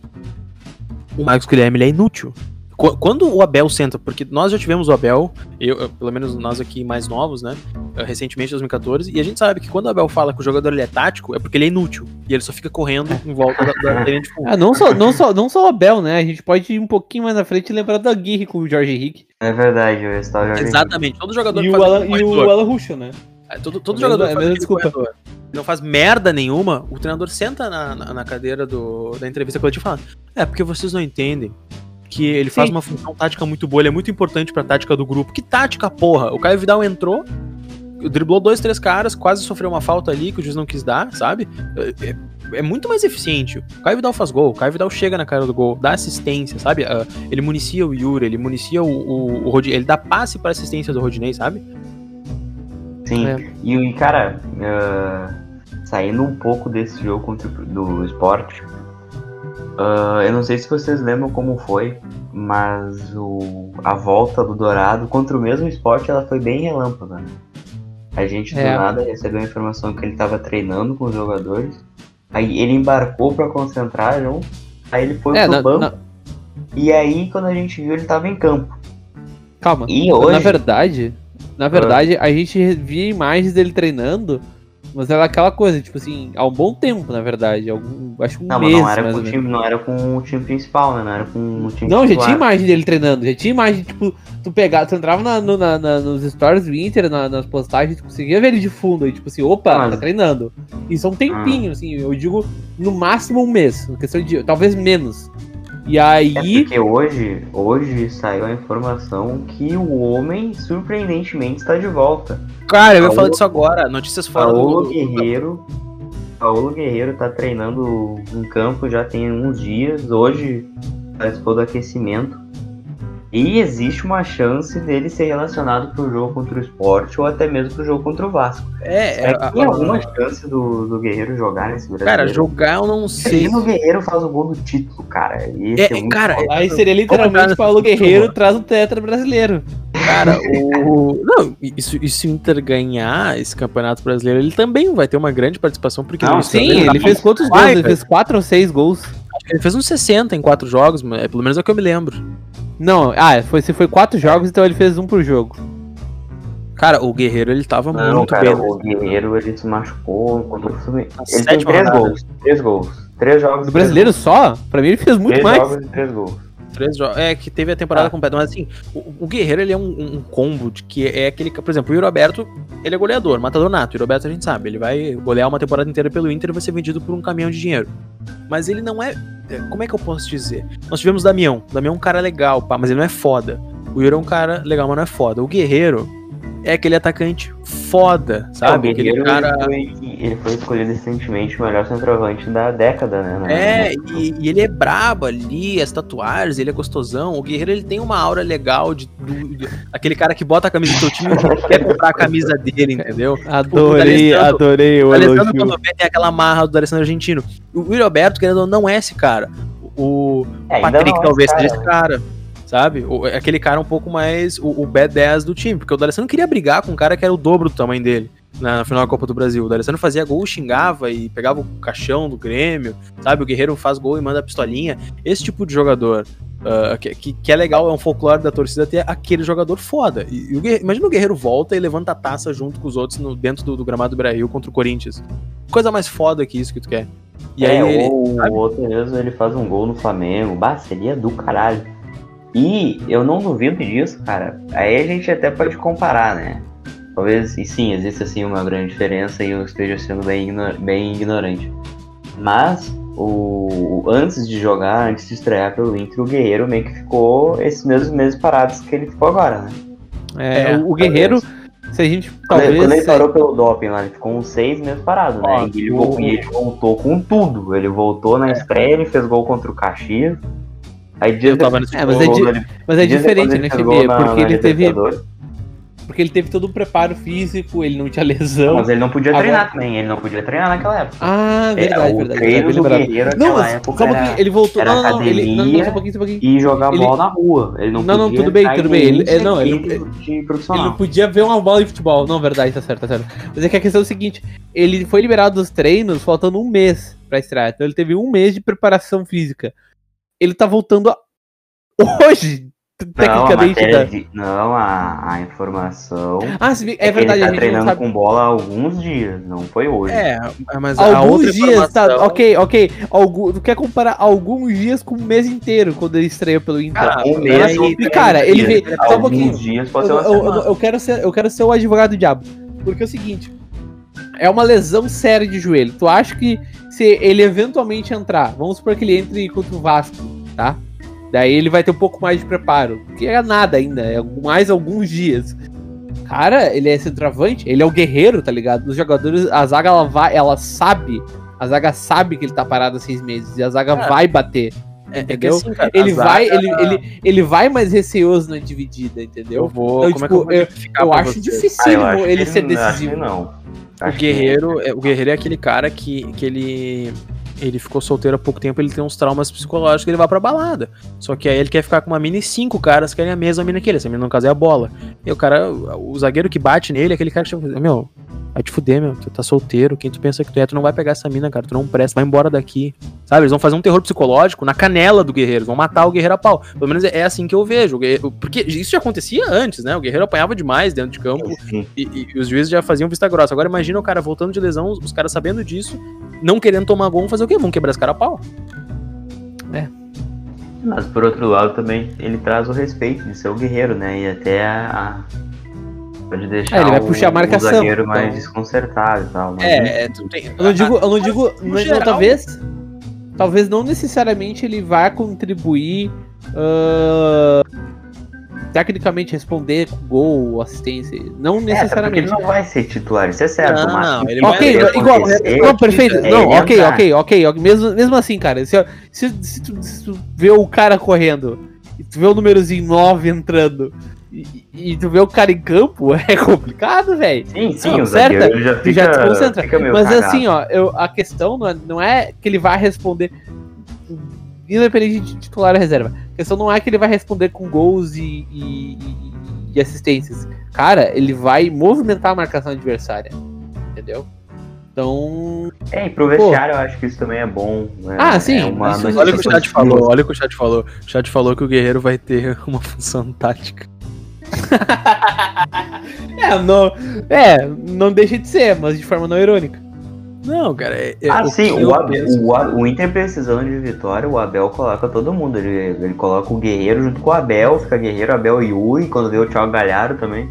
O Marcos Guilherme, ele é inútil. Qu- Quando o Abel senta, porque nós já tivemos o Abel, eu, pelo menos nós aqui mais novos, né? eh, Recentemente, 2014, e a gente sabe que quando o Abel fala que o jogador ele é tático, é porque ele é inútil. E ele só fica correndo em volta da, da linha de fundo. Ah, não só, não, só, não só o Abel, né? A gente pode ir um pouquinho mais na frente e lembrar da Aguirre com o Jorge Henrique. É verdade, eu estava Exatamente. Todo jogador E que o, faz Alan, aquele e o Alan Ruschel, né? É, todo, todo É jogador é faz mesmo, desculpa. corredor, não faz merda nenhuma, o treinador senta na, na, na cadeira do, da entrevista coletiva e fala: É, porque vocês não entendem que ele faz Sim. uma função tática muito boa, ele é muito importante pra tática do grupo. Que tática, porra? O Caio Vidal entrou, driblou dois, três caras, quase sofreu uma falta ali que o juiz não quis dar, sabe? É, é- muito mais eficiente. O Caio Vidal faz gol, o Caio Vidal chega na cara do gol, dá assistência, sabe? Ah, ele municia o Yuri, ele municia o, o, o Rodinei, ele dá passe pra assistência do Rodinei, sabe? Sim. É. E, cara, ah, saindo um pouco desse jogo contra, do esporte, ah, eu não sei se vocês lembram como foi, mas o, a volta do Dourado contra o mesmo esporte ela foi bem relâmpaga. né? A gente do É. nada recebeu a informação que ele estava treinando com os jogadores, aí ele embarcou para concentrar junto, aí ele foi É, pro na- banco, na- e aí quando a gente viu ele estava em campo. calma. E Na hoje, verdade, na verdade, a gente via imagens dele treinando, mas era aquela coisa, tipo assim, há um bom tempo, na verdade. Algum, acho que um não, mas mês, não era, com o time, não era com o time principal, né? Não era com o time Não, já titular. tinha imagem dele treinando, já tinha imagem, tipo, tu pegava, tu entrava na, no- na- na- nos stories do Inter, na- nas postagens, tu conseguia ver ele de fundo, aí, tipo assim, opa, Ah, mas- tá treinando. Isso é um tempinho, assim, eu digo, no máximo um mês, questão de, talvez menos. E É aí, porque hoje, hoje saiu a informação que o homem, surpreendentemente, está de volta. Cara, eu ia falar disso agora. Notícias fora Paulo do. Guerreiro. Paulo Guerreiro tá treinando em campo já tem uns dias. Hoje participou do aquecimento. E existe uma chance dele ser relacionado pro jogo contra o esporte ou até mesmo pro jogo contra o Vasco. É, É, é, a- tem alguma a- chance do, do Guerreiro jogar nesse brasileiro? Cara, jogar eu não sei. Imagina o Guerreiro faz o gol do título, cara. Esse É, é, cara, foda. aí seria literalmente entrar Paulo Guerreiro traz o tetra brasileiro. Cara, o. Não, isso, e se o Inter ganhar esse campeonato brasileiro, ele também vai ter uma grande participação, porque Não, Sim, ele, ele fez quantos gols? Vai, Ele velho. fez quatro ou seis gols. Ele fez uns 60 em quatro jogos, é, pelo menos é o que eu me lembro. Não, ah, foi, se foi quatro jogos, então ele fez um por jogo. Cara, o Guerreiro ele tava Não, muito cara, bem. o Guerreiro ele se machucou contra o Fluminense. Na Ele tem três rodada. gols. Três gols. Três jogos. Do brasileiro só? Pra mim ele fez muito três mais. jogos e três gols. Três jogos. É, que teve a temporada Ah. completa. Mas assim, o, o Guerreiro ele é um, um combo de que é aquele. Por exemplo, o Yuri Alberto, ele é goleador, matador nato. O Yuri Alberto a gente sabe. Ele vai golear uma temporada inteira pelo Inter e vai ser vendido por um caminhão de dinheiro. Mas ele não é. É, Como é que eu posso dizer? Nós tivemos Damião. Damião é um cara legal, pá, mas ele não é foda. O Yuri é um cara legal, mas não é foda. O Guerreiro é aquele atacante foda, sabe? É, o aquele Guerreiro cara. ele, foi, ele foi escolhido recentemente o melhor centroavante da década, né? na- É, e, e ele é brabo ali, as tatuagens, ele é gostosão. O Guerreiro ele tem uma aura legal de, do- de- aquele cara que bota a camisa do teu time e [laughs] quer comprar a camisa dele, entendeu? [laughs] Adorei, D'Alessandro- adorei o O Alessandro vê tem aquela marra do Alessandro Argentino. O Yuri Alberto, querendo ou não, é esse cara. O É, Patrick não, talvez cara. seja esse cara. Sabe? O- aquele cara um pouco mais. O, o B10 do time. Porque o D'Alessandro queria brigar com um cara que era o dobro do tamanho dele. Na final da Copa do Brasil. O D'Alessandro fazia gol, xingava e pegava o caixão do Grêmio. Sabe? O Guerreiro faz gol e manda a pistolinha. Esse tipo de jogador. ah, que, que, é legal, é um folclore da torcida ter aquele jogador foda. E, e o imagina o Guerreiro volta e levanta a taça junto com os outros no, dentro do, do gramado do Brasil contra o Corinthians. Coisa mais foda que isso que tu quer. E é, aí ele, ou o outro mesmo, ele faz um gol no Flamengo. Bah, seria do caralho. E eu não duvido disso, cara. Aí a gente até pode comparar, né? Talvez, e sim, existe assim uma grande diferença e eu esteja sendo bem, igno- bem ignorante. Mas, o, o- antes de jogar, antes de estrear pelo Inter, o Guerreiro meio que ficou esses mesmos meses parados que ele ficou agora, né? É, É, o, o Guerreiro, se a gente Quando, ele- talvez. quando ele parou pelo doping lá, ele ficou uns seis meses parado, né? Ó, E ele, o- vo- e ele voltou com tudo. Ele voltou na estreia, ele fez gol contra o Caxias. Aí dias Eu tava nesse É, mas é di- Mas é diferente, né, ele na- Porque na ele teve. Porque ele teve todo um preparo físico, ele não tinha lesão. Mas ele não podia Agora- treinar também, ele não podia treinar naquela época. Ah, É, verdade, o verdade. verdade. Guerreiro Não, mas época só um pouquinho, ele voltou. era Não, não, não, ele, não, não, só um pouquinho, só um pouquinho. E jogar Ele- bola na rua. Ele não, Não, não, tudo bem, tudo em bem, ele- nenhum é, não, ele Ele não podia ver uma bola de futebol. Não, verdade, tá certo, tá certo. Mas é que a questão é o seguinte: ele foi liberado dos treinos faltando um mês pra estrear. Então ele teve um mês de preparação física. Ele tá voltando a- [laughs] hoje, Não, a tecnicamente. matéria da- de- não a, a informação. Ah, se é que verdade, ele a tá treinando sabe. com bola há alguns dias, não foi hoje. É, mas a outra Alguns dias, tá? informação- Ok, ok. Algum, tu quer comparar alguns dias com o mês inteiro, quando ele estreia pelo Inter? Cara, Um mês, aí- E, cara, ele veio- só um pouquinho. Alguns dias pode ser eu, uma eu- eu- eu quero ser, eu quero ser o advogado do diabo. Porque é o seguinte: é uma lesão séria de joelho. Tu acha que se ele eventualmente entrar, vamos supor que ele entre contra o Vasco, tá? Daí ele vai ter um pouco mais de preparo. Que é nada ainda, é mais alguns dias. Cara, ele é centroavante, ele é o guerreiro, tá ligado? Os jogadores, a zaga ela vai, ela sabe. A zaga sabe que ele tá parado há seis meses e a zaga Cara, vai bater. É, é entendeu? assim, cara, Ele vai, zaga- ele, ele, ele vai mais receoso na dividida, entendeu? Eu vou. Então, como é tipo, que eu vou identificar Eu acho difícil Ah, eu acho ele ser decisivo. não. O que- guerreiro, é, o guerreiro é aquele cara que, que ele ele ficou solteiro há pouco tempo, ele tem uns traumas psicológicos, ele vai pra balada. Só que aí ele quer ficar com uma mina e cinco caras querem a mesma mina que ele. Essa mina, no caso, é a bola. E o cara, o zagueiro que bate nele é aquele cara que chega, meu, vai te fuder, meu, tu tá solteiro, quem tu pensa que tu é, tu não vai pegar essa mina, cara, tu não presta, vai embora daqui. Sabe, eles vão fazer um terror psicológico na canela do guerreiro, eles vão matar o guerreiro a pau. Pelo menos é assim que eu vejo. Porque isso já acontecia antes, né? O guerreiro apanhava demais dentro de campo. E, e- e os juízes já faziam vista grossa. Agora imagina o cara voltando de lesão, os, os caras sabendo disso, não querendo tomar gol, vão fazer o quê? Vão quebrar esse cara a pau. Mas por outro lado também ele traz o respeito de ser o guerreiro, né? E até a. a- Pode deixar É, ele vai o, puxar a marcação, o zagueiro mais então. desconcertado e tal. Mas É, tu tem. Eu não digo, eu não digo, geral- talvez, talvez não necessariamente ele vá contribuir, ah, tecnicamente responder com gol ou assistência, não É, até porque ele necessariamente. não vai ser titular, isso é certo. Não, mas não, ele Ok, vai- igual, não, perfeito, é não, ok, ok, ok, mesmo, mesmo assim, cara, se, se, se tu, se tu vê o cara correndo, e tu vê o númerozinho 9 entrando, e, e tu vê o cara em campo, [laughs] é complicado, velho. Sim, sim, Não, o certo? zagueiro já Tu fica, já te concentra. fica meio Mas cagado. assim, ó, eu, a questão não é, não é que ele vai responder. Independente de titular ou reserva. A questão não é que ele vai responder com gols e, e- e- assistências. Cara, ele vai movimentar a marcação adversária. Entendeu? Então. É, e pro vestiário eu acho que isso também é bom. né? Ah, sim, É uma isso- notícia Olha o que o chat falou, olha o que o chat falou. O chat falou que o guerreiro vai ter [laughs] uma função tática. [laughs] É, não, é, não deixa de ser, mas de forma não irônica. Não, cara, é. é Ah, o sim, que eu o, Abel, penso- o, o Inter precisando de vitória, o Abel coloca todo mundo. Ele, ele coloca o Guerreiro junto com o Abel, fica Guerreiro, Abel e Yuri, quando vê o Thiago Galhardo também.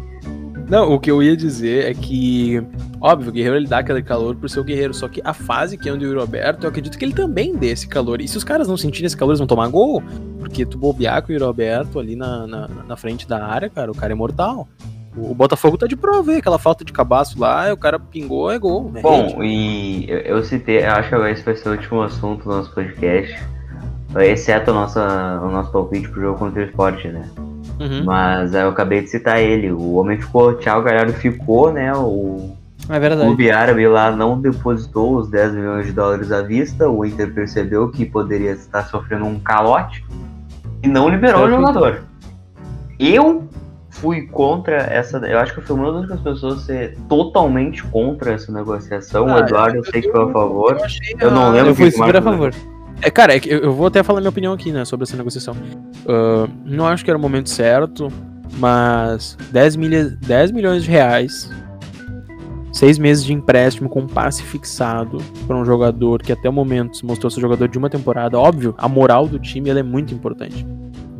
Não, o que eu ia dizer é que, óbvio, o guerreiro ele dá aquele calor por ser o guerreiro, só que a fase que anda o Yuri Alberto, eu acredito que ele também dê esse calor. E se os caras não sentirem esse calor, eles vão tomar gol, porque tu bobear com o Yuri Alberto ali na, na, na frente da área, cara, o cara é mortal. O, o Botafogo tá de prova, hein? aquela falta de cabaço lá, o cara pingou, é gol. É rede. Bom, e eu, eu citei, eu acho que agora esse vai ser o último assunto do nosso podcast. Exceto a nossa, o nosso palpite pro jogo contra o esporte, né? Uhum. Mas aí eu acabei de citar ele. O homem ficou, o Thiago Galhardo ficou, né? O É verdade. clube árabe lá não depositou os 10 milhões de dólares à vista. O Inter percebeu que poderia estar sofrendo um calote e não liberou o jogador. Eu fui contra essa. Eu acho que eu fui uma das únicas pessoas a ser totalmente contra essa negociação. o Ah, Eduardo, eu sei que foi a favor. Eu, achei Eu não lembro Eu fui que o super a favor. É, cara, é que eu, vou até falar minha opinião aqui, né, sobre essa negociação. Ah, não acho que era o momento certo, mas 10, milha, 10 milhões de reais, seis meses de empréstimo com passe fixado para um jogador que até o momento se mostrou ser jogador de uma temporada. Óbvio, a moral do time é muito importante,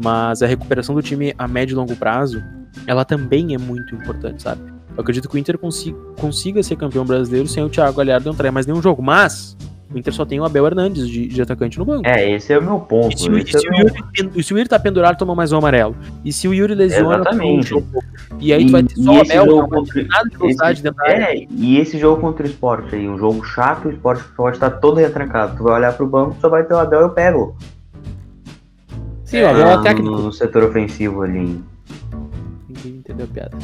mas a recuperação do time a médio e longo prazo, ela também é muito importante, sabe? Eu acredito que o Inter consiga, consiga ser campeão brasileiro sem o Thiago Galhardo entrar mais nenhum jogo, mas o Inter só tem o Abel Hernandes de, de atacante no banco. É, esse é o meu ponto. E se, o- e esse é se o o meu- Yuri, pen- e se o Yuri tá pendurado, toma mais um amarelo. E se o Yuri lesiona, um Exatamente. jogo. E aí tu vai ter E- só e o Abel, não contra- nada de velocidade dentro da área. É, e esse jogo contra o esporte aí, um jogo chato, o esporte pode estar todo retrancado. Tu vai olhar pro banco, só vai ter o Abel e eu pego. Sim, ó, é Ah, o técnico. No, no setor ofensivo ali. Ninguém entendeu a piada.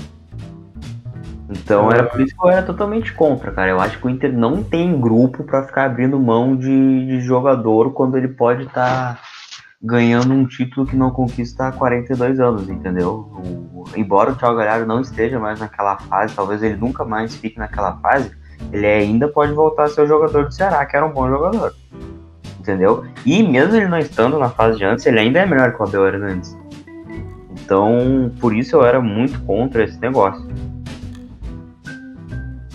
Então era por isso que eu era totalmente contra, cara. Eu acho que o Inter não tem grupo pra ficar abrindo mão de, de jogador quando ele pode estar ganhando um título que não conquista há 42 anos, entendeu? O- embora o Thiago Galhardo não esteja mais naquela fase, talvez ele nunca mais fique naquela fase, ele ainda pode voltar a ser o jogador do Ceará, que era um bom jogador. Entendeu? E mesmo ele não estando na fase de antes, ele ainda é melhor que o Abel Hernandes. Então, por isso eu era muito contra esse negócio.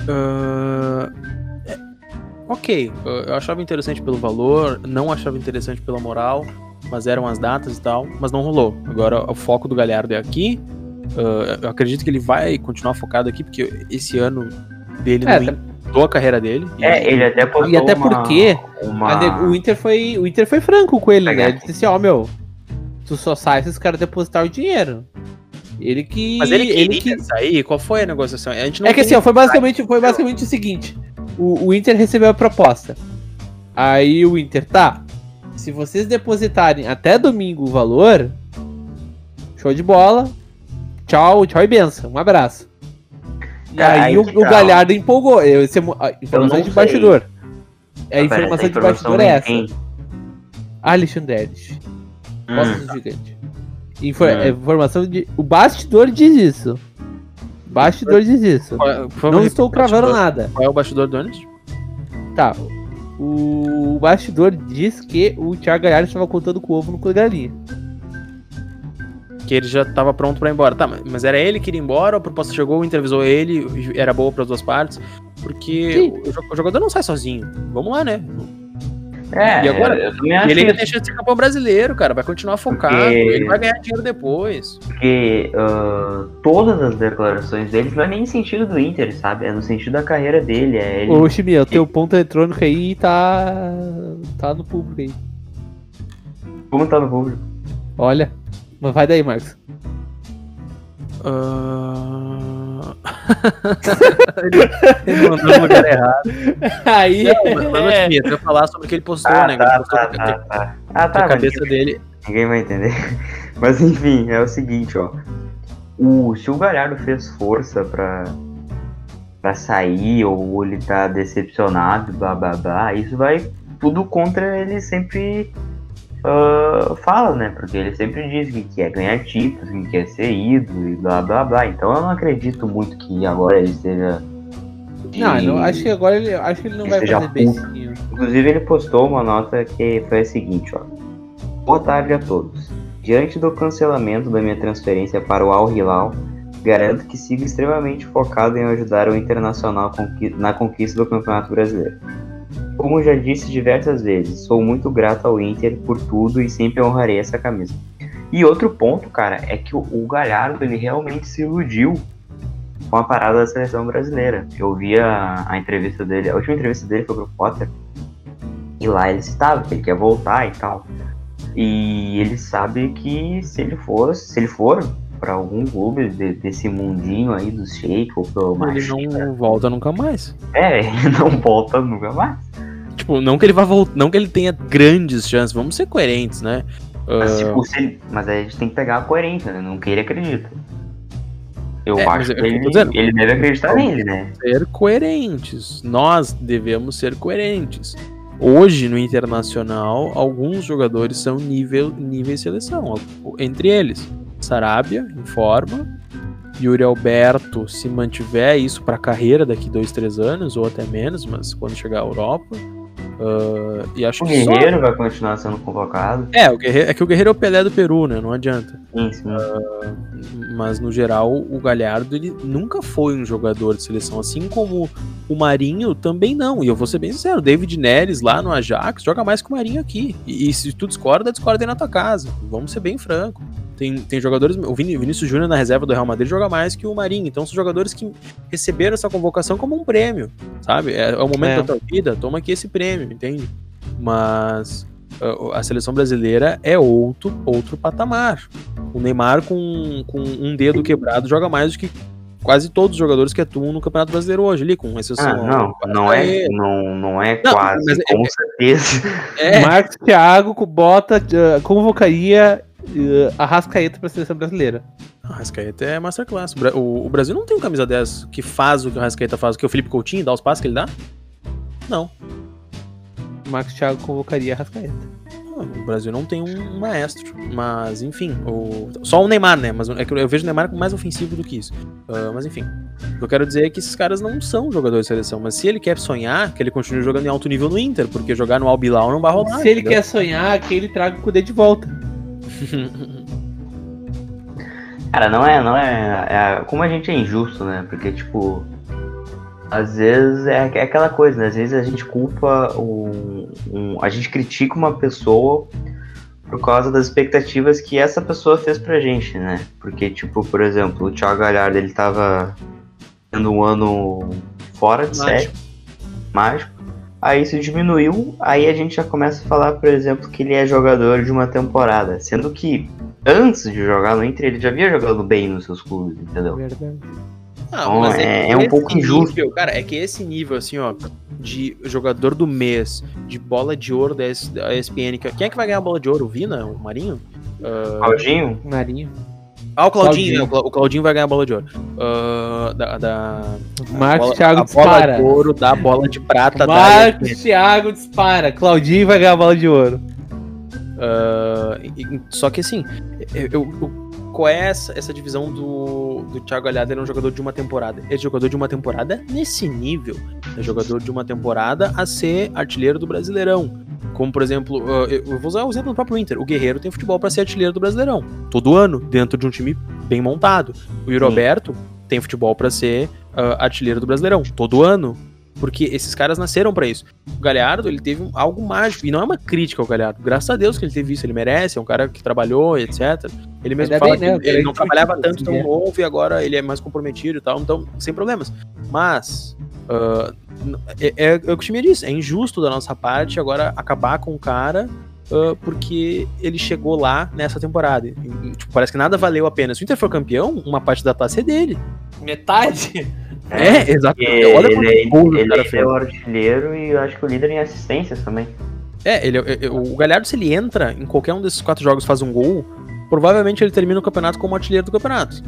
É, ok, eu achava interessante pelo valor, não achava interessante pela moral, mas eram as datas e tal, mas não rolou. Agora o foco do Galhardo é aqui. ah, eu acredito que ele vai continuar focado aqui, porque esse ano dele É, não mudou a carreira dele. E É, ele até postou E até uma- porque uma... O Inter foi, o Inter foi franco com ele, né? Ele disse assim, ó, meu, tu só sai se os caras depositarem o dinheiro. Ele que. Mas ele queria ele que... sair, qual foi a negociação? A gente não É que assim, ó, foi basicamente, foi basicamente o seguinte: o, o Inter recebeu a proposta. Aí o Inter, tá. Se vocês depositarem até domingo o valor, show de bola. Tchau, tchau e benção. Um abraço. E aí, o, o tá. Galhardo empolgou. Eu, esse é informação de bastidor. É a informação de bastidor é essa. Alexandre Ellis. Hum, Poços do Gigante. Infor- é Informação de. O bastidor diz isso. Bastidor diz isso. Qual- por favor, Não estou o cravando nada. Qual é o bastidor do Ernest? Tá. O bastidor diz que o Thiago Galhardo estava contando com o ovo no cu da galinha. Que ele já tava pronto pra ir embora. Tá, mas- era ele que iria embora, a proposta chegou, entrevistou ele, era boa pras duas partes. Porque Sim. o, o jogador não sai sozinho. Vamos lá, né? É, E agora? eu também acho ele ainda chance de ser campeão brasileiro, cara. Vai continuar focado. Porque- Ele vai ganhar dinheiro depois. porque ah, todas as declarações dele não é nem no sentido do Inter, sabe? É no sentido da carreira dele. É ele... Ô, Chimia, o teu ponto eletrônico aí tá. tá no público aí. Como tá no público? Olha. Mas vai daí, Marcos. Ah. [laughs] ele, mandou no lugar errado. Aí. Não, mas, tinha, eu ia falar sobre o que ele postou, Ah, né? que ele tá, postou tá, tá, tá. Ah, tá, a cabeça dele. ninguém vai entender. [laughs] Mas enfim, é o seguinte, ó. O, se o Galhardo fez força pra, pra sair, ou ele tá decepcionado, blá blá blá, isso vai tudo contra ele sempre ah, fala, né? Porque ele sempre diz que quer ganhar títulos, que quer ser ídolo e blá blá blá. Então eu não acredito muito que agora ele esteja. de- Não, não- acho que agora ele. Acho que ele não vai fazer beicinho. Inclusive, ele postou uma nota que foi a seguinte, ó. Boa tarde a todos. Diante do cancelamento da minha transferência para o Al Hilal, garanto que sigo extremamente focado em ajudar o Internacional na conquista do Campeonato Brasileiro. Como já disse diversas vezes, sou muito grato ao Inter por tudo e sempre honrarei essa camisa. E outro ponto, cara, é que o, Galhardo ele realmente se iludiu com a parada da seleção brasileira. Eu vi a, a entrevista dele, a última entrevista dele foi pro Potter. E lá ele citava que ele quer voltar e tal. E ele sabe que se ele for, se ele for para algum clube de- desse mundinho aí do Sheik ou pro Ele Machida, não volta nunca mais. é, [laughs] ele não volta nunca mais. Tipo, não que ele vá voltar, não que ele tenha grandes chances, vamos ser coerentes, né? Mas, Ah, tipo, ele- mas aí a gente tem que pegar a coerência, né? Não que ele acredita. Eu É, acho é que eu ele, dizendo. ele deve acreditar nele, né? ser coerentes. Nós devemos ser coerentes. Hoje, no Internacional, alguns jogadores são nível, nível seleção. Entre eles, Sarabia, em forma. Yuri Alberto, se mantiver isso para a carreira daqui dois, três anos, ou até menos, mas quando chegar à Europa. Ah, e acho O que só- Guerreiro vai continuar sendo convocado. É, o Guerreiro, é que o Guerreiro é o Pelé do Peru, né? Não adianta. Sim, sim. Mas no geral, o Galhardo ele nunca foi um jogador de seleção, assim como o Marinho também não. E eu vou ser bem sincero, David Neres lá no Ajax joga mais que o Marinho aqui. E, e se tu discorda, discorda aí na tua casa. Vamos ser bem franco. Tem, tem jogadores. O Vini- Vinícius Júnior na reserva do Real Madrid joga mais que o Marinho. Então são jogadores que receberam essa convocação como um prêmio, sabe? É, é o momento É. da tua vida, toma aqui esse prêmio, entende? Mas uh, a seleção brasileira é outro, outro patamar. O Neymar com, com um dedo quebrado joga mais do que quase todos os jogadores que atuam no Campeonato Brasileiro hoje, ali, com exceção. Ah, não, ao não é, não, não é Não, quase, mas é- com certeza. [laughs] É, Marcos Thiago bota, uh, convocaria uh, Arrascaeta pra seleção brasileira. Arrascaeta é masterclass. O O, Brasil não tem um camisa 10 que faz o que o Arrascaeta faz, o que o Felipe Coutinho dá os passos que ele dá? Não. Marcos Thiago convocaria Arrascaeta. O Brasil não tem um maestro. Mas, enfim, o... só o Neymar, né? Mas é que eu vejo o Neymar mais ofensivo do que isso. Uh, mas enfim. O que eu quero dizer é que esses caras não são jogadores de seleção. Mas se ele quer sonhar, que ele continue jogando em alto nível no Inter, porque jogar no Albilau não vai rolar. Se ele entendeu? quer sonhar, que ele traga o Cudê de volta. Cara, não é, não é, é, Como a gente é injusto, né? Porque, tipo. Às vezes é, é aquela coisa, né? Às vezes a gente culpa um, um, A gente critica uma pessoa por causa das expectativas que essa pessoa fez pra gente, né? Porque, tipo, por exemplo, o Thiago Galhardo, ele tava tendo um ano fora de série, mágico. Aí isso diminuiu, aí a gente já começa a falar, por exemplo, que ele é jogador de uma temporada. Sendo que antes de jogar no Inter, ele já havia jogado bem nos seus clubes, entendeu? Verdade. Não, então, é, é, é um pouco injusto. Nível, cara, é que esse nível, assim, ó, de jogador do mês, de bola de ouro da ESPN, quem é que vai ganhar a bola de ouro? O Vina? O Marinho? Uh... Claudinho? Marinho. Ah, o Claudinho, Claudinho. Né? o Claudinho vai ganhar a bola de ouro. Uh, da, da, Marcos Thiago dispara. Bola de ouro da bola de prata Marcos Thiago dispara. Claudinho vai ganhar a bola de ouro. Uh, só que assim, eu, eu, qual é essa, essa divisão do, do Thiago Galhardo? Ele é um jogador de uma temporada. Ele é jogador de uma temporada nesse nível. É jogador de uma temporada a ser artilheiro do Brasileirão. Como, por exemplo, uh, eu vou usar o exemplo do próprio Inter. O Guerreiro tem futebol para ser artilheiro do Brasileirão. Todo ano, dentro de um time bem montado. O Roberto tem futebol para ser uh, artilheiro do Brasileirão. Todo ano. Porque esses caras nasceram para isso. O Galhardo, ele teve algo mágico. E não é uma crítica ao Galhardo. Graças a Deus que ele teve isso. Ele merece. É um cara que trabalhou, etc. Ele mesmo Ainda fala bem, né? que ele não trabalhava tanto tão novo e agora ele é mais comprometido e tal. Então, sem problemas. Mas. Uh, é, é, é, o que o time disse. É injusto da nossa parte agora acabar com o cara uh, porque ele chegou lá nessa temporada. E, tipo, parece que nada valeu a pena. Se o Inter for campeão, uma parte da taça é dele. Metade? É, exatamente. Olha ele, ele, ele, ele é o artilheiro e eu acho que o líder em assistências também. É, ele, é, é, o Galhardo, se ele entra em qualquer um desses quatro jogos faz um gol, provavelmente ele termina o campeonato como artilheiro do campeonato.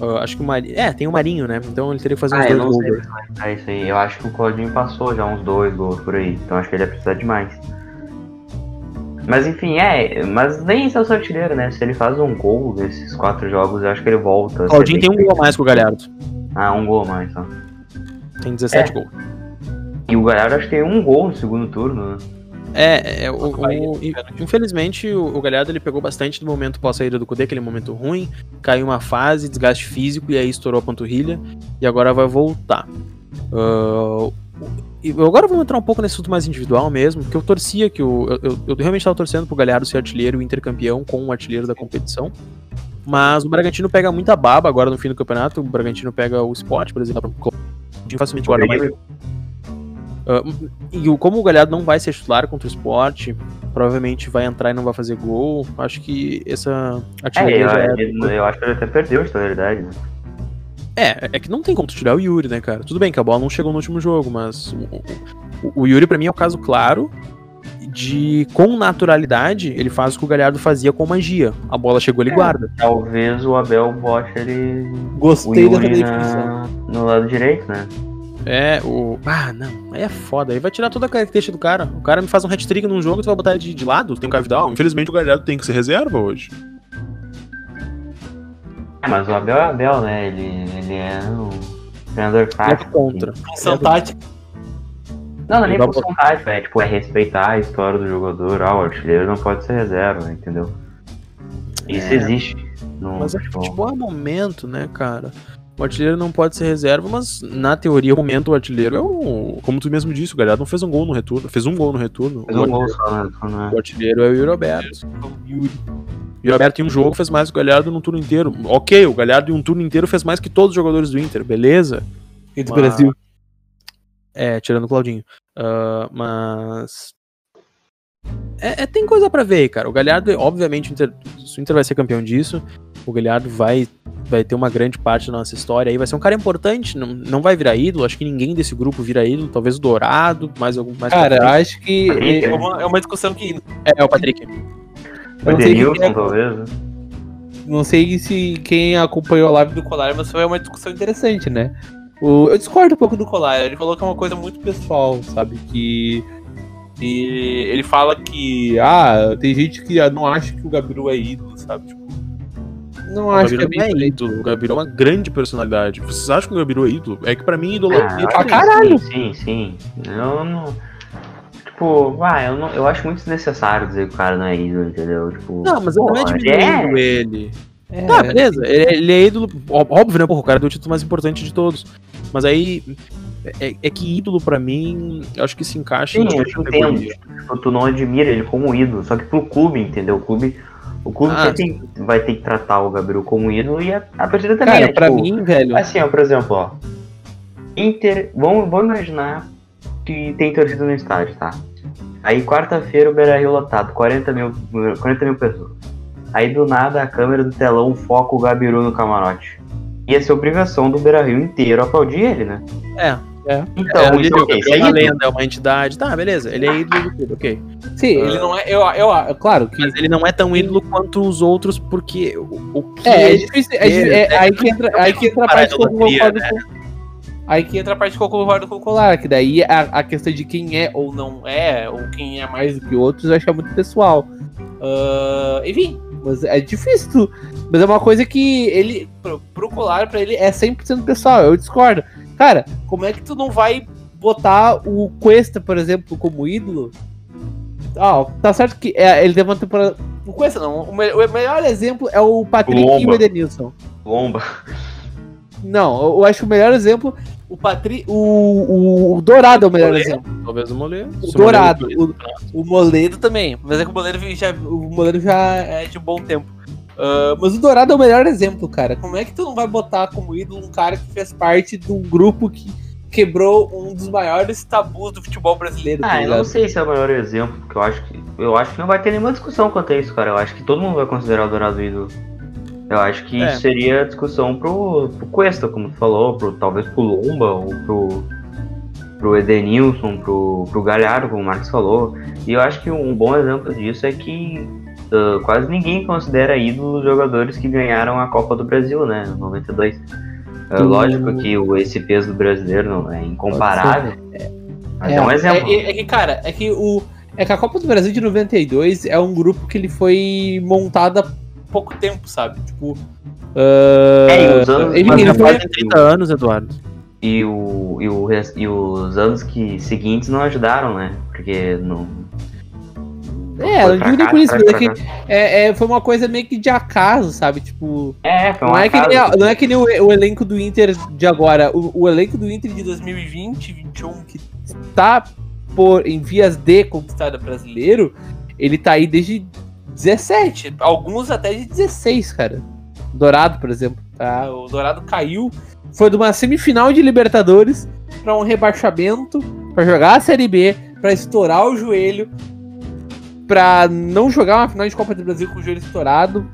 Uh, acho que o Marinho. É, tem o Marinho, né? Então ele teria que fazer ah, uns dois gols. É isso aí. Eu acho que o Claudinho passou já uns dois gols por aí. Então acho que ele ia precisar de mais. Mas enfim, é. Mas nem esse é o seu artilheiro, né? Se ele faz um gol nesses quatro jogos, eu acho que ele volta. O Claudinho tem um gol a mais que o Galhardo. Ah, um gol a mais só. Tem 17 é. gols. E o Galhardo acho que tem um gol no segundo turno, né? É, é o, o, infelizmente o, o Galhardo ele pegou bastante do momento pós saída do Cudê, aquele momento ruim, caiu uma fase, desgaste físico e aí estourou a panturrilha e agora vai voltar. Uh, agora vamos entrar um pouco nesse assunto mais individual mesmo, que eu torcia que o. Eu, eu, eu realmente estava torcendo pro Galhardo ser artilheiro e intercampeão com o artilheiro da competição. Mas o Bragantino pega muita baba agora no fim do campeonato. O Bragantino pega o Sport, por exemplo, facilmente guarda mais. Uh, e como o Galhardo não vai ser titular contra o Sport, provavelmente vai entrar e não vai fazer gol. Acho que essa artilharia é, eu, já é... eu acho que ele até perdeu a titularidade, né? É, é que não tem como tu tirar o Yuri, né, cara? Tudo bem que a bola não chegou no último jogo, mas o, o, o Yuri para mim é o caso claro de com naturalidade ele faz o que o Galhardo fazia com magia. A bola chegou, ele é, guarda. Talvez o Abel bote ele. Gostei da definição. No lado direito, né? É, o. Ah, não. Aí é foda. Aí vai tirar toda a característica do cara. O cara me faz um hat-trick num jogo e tu vai botar ele de, de lado? Tem um Cavidal? Infelizmente o Galhardo tem que ser reserva hoje. É, mas o Abel é Abel, né? Ele, ele é um treinador tático. É contra. Função tática. Não, não é nem função tática, é tipo, é respeitar a história do jogador. Ah, o artilheiro não pode ser reserva, entendeu? Isso é. existe. No mas é futebol é momento, né, cara? O artilheiro não pode ser reserva, mas na teoria o momento o artilheiro é o. Como tu mesmo disse, o Galhardo não fez um gol no retorno. Fez um gol no retorno. Fez um gol só, né? O artilheiro é o Yuri Roberto. O Yuri. O Roberto em um jogo fez mais que o Galhardo num turno inteiro. Ok, o Galhardo em um turno inteiro fez mais que todos os jogadores do Inter, beleza? E do mas... Brasil. É, tirando o Claudinho. Uh, mas. É, é, tem coisa para ver, cara. O Galhardo, obviamente, o Inter, o Inter vai ser campeão disso. O Galhardo vai, vai ter uma grande parte da nossa história aí. Vai ser um cara importante. Não, não vai virar ídolo. Acho que ninguém desse grupo vira ídolo. Talvez o Dourado, mais algum. Mais cara, acho que é, é uma, é uma discussão que. É, é o Patrick. O Denilson, é... talvez. Né? Não sei se quem acompanhou a live do Colar, mas foi uma discussão interessante, né? O, eu discordo um pouco do Colar. Ele falou que é uma coisa muito pessoal, sabe? Que E ele fala que, ah, tem gente que não acha que o Gabiru é ídolo, sabe? Tipo, não O acho que Gabiru é é bem ídolo. O Gabiru é uma grande personalidade. Vocês acham que o Gabiru é ídolo? É que pra mim, ídolo é Ah, é pra que caralho. Sim, sim, sim. Eu não. Tipo, vai, eu, não, eu acho muito desnecessário dizer que o cara não é ídolo, entendeu? Tipo, Não, mas não é diminuindo ele. É, Tá, beleza. Ele, ele é ídolo. Óbvio, né? Porra, o cara deu o título mais importante de todos. Mas aí. É, é que ídolo, pra mim, eu acho que se encaixa Sim, em eu te entendo. Tipo, tu não admira ele como ídolo, só que pro clube, entendeu? O clube, o clube Ah, vai, ter, vai ter que tratar o Gabriel como ídolo e a, a torcida também. Cara, é, pra tipo, mim, velho. Assim, ó, por exemplo, ó. Inter. Vamos, vamos imaginar que tem torcida no estádio, tá? Aí quarta-feira o Beira Rio lotado, 40 mil, 40 mil pessoas. Aí do nada a câmera do telão foca o Gabiru no camarote. Ia ser obrigação do Beira Rio inteiro aplaudir ele, né? É, é. Então, é, isso é o quê? Isso é é uma ídolo? lenda, é uma entidade. Tá, beleza. Ele é ídolo do clube, ok. Sim, ele não é. Eu, eu, claro que. Mas ele não é tão ídolo quanto os outros, porque o, o que. É, é ele- difícil. É, é- é- aí que entra, aí que entra a Para parte que eu com. Aí que entra a parte concordo com o Colar, que daí a, a questão de quem é ou não é, ou quem é mais do que outros, eu acho que é muito pessoal. Ah, enfim, mas é difícil. tu- Mas é uma coisa que ele, pro, pro Colar, pra ele, é 100% pessoal. Eu discordo. Cara, como é que tu não vai botar o Cuesta, por exemplo, como ídolo? Ah, tá certo que é, ele teve uma temporada. O Cuesta não. O, me- o melhor exemplo é o Patrick e o Lomba. Edenilson. Bomba. Não, eu acho o melhor exemplo. O Patri... o, o, o Dourado é o melhor Moledo. exemplo. Talvez o Moledo. O Se Dourado. Moledo- O, o Moledo também. Mas é que o Moledo já, o Moledo já é de bom tempo. Ah, mas o Dourado é o melhor exemplo, cara. Como é que tu não vai botar como ídolo um cara que fez parte de um grupo que quebrou um dos maiores tabus do futebol brasileiro? tá Ah, eu não sei se é o maior exemplo, porque eu acho que. Eu acho que não vai ter nenhuma discussão quanto a isso, cara. Eu acho que todo mundo vai considerar o Dourado ídolo. Eu acho que É. isso seria discussão pro, pro Cuesta, como tu falou, pro, talvez pro Lomba, ou pro, pro Edenilson, pro, pro Galhardo, como o Marcos falou. E eu acho que um bom exemplo disso é que ah, quase ninguém considera ídolo os jogadores que ganharam a Copa do Brasil, né? Em 92. É Do- lógico que o, esse peso do brasileiro não é incomparável. Mas é, um exemplo. É, é que, cara, é que o. É que a Copa do Brasil de 92 é um grupo que ele foi montado há pouco tempo, sabe? Tipo. ah, É, e os anos- ele, ele foi, Fazem 30 anos, Eduardo. E, o, e, o, e os anos que seguintes não ajudaram, né? Porque não. É, eu pra digo nem por isso, mas é que é, é, foi uma coisa meio que de acaso, sabe? Tipo. É, foi Não uma é, que nem, casa. não é que nem o, o elenco do Inter de agora. O, o elenco do Inter de 2020 21, que está por, em vias de conquistada brasileiro, ele tá aí desde 17. Alguns até de 16, cara. Dourado, por exemplo. Tá? O Dourado caiu. Foi de uma semifinal de Libertadores para um rebaixamento, para jogar a Série B, para estourar o joelho, para não jogar uma final de Copa do Brasil com o joelho estourado,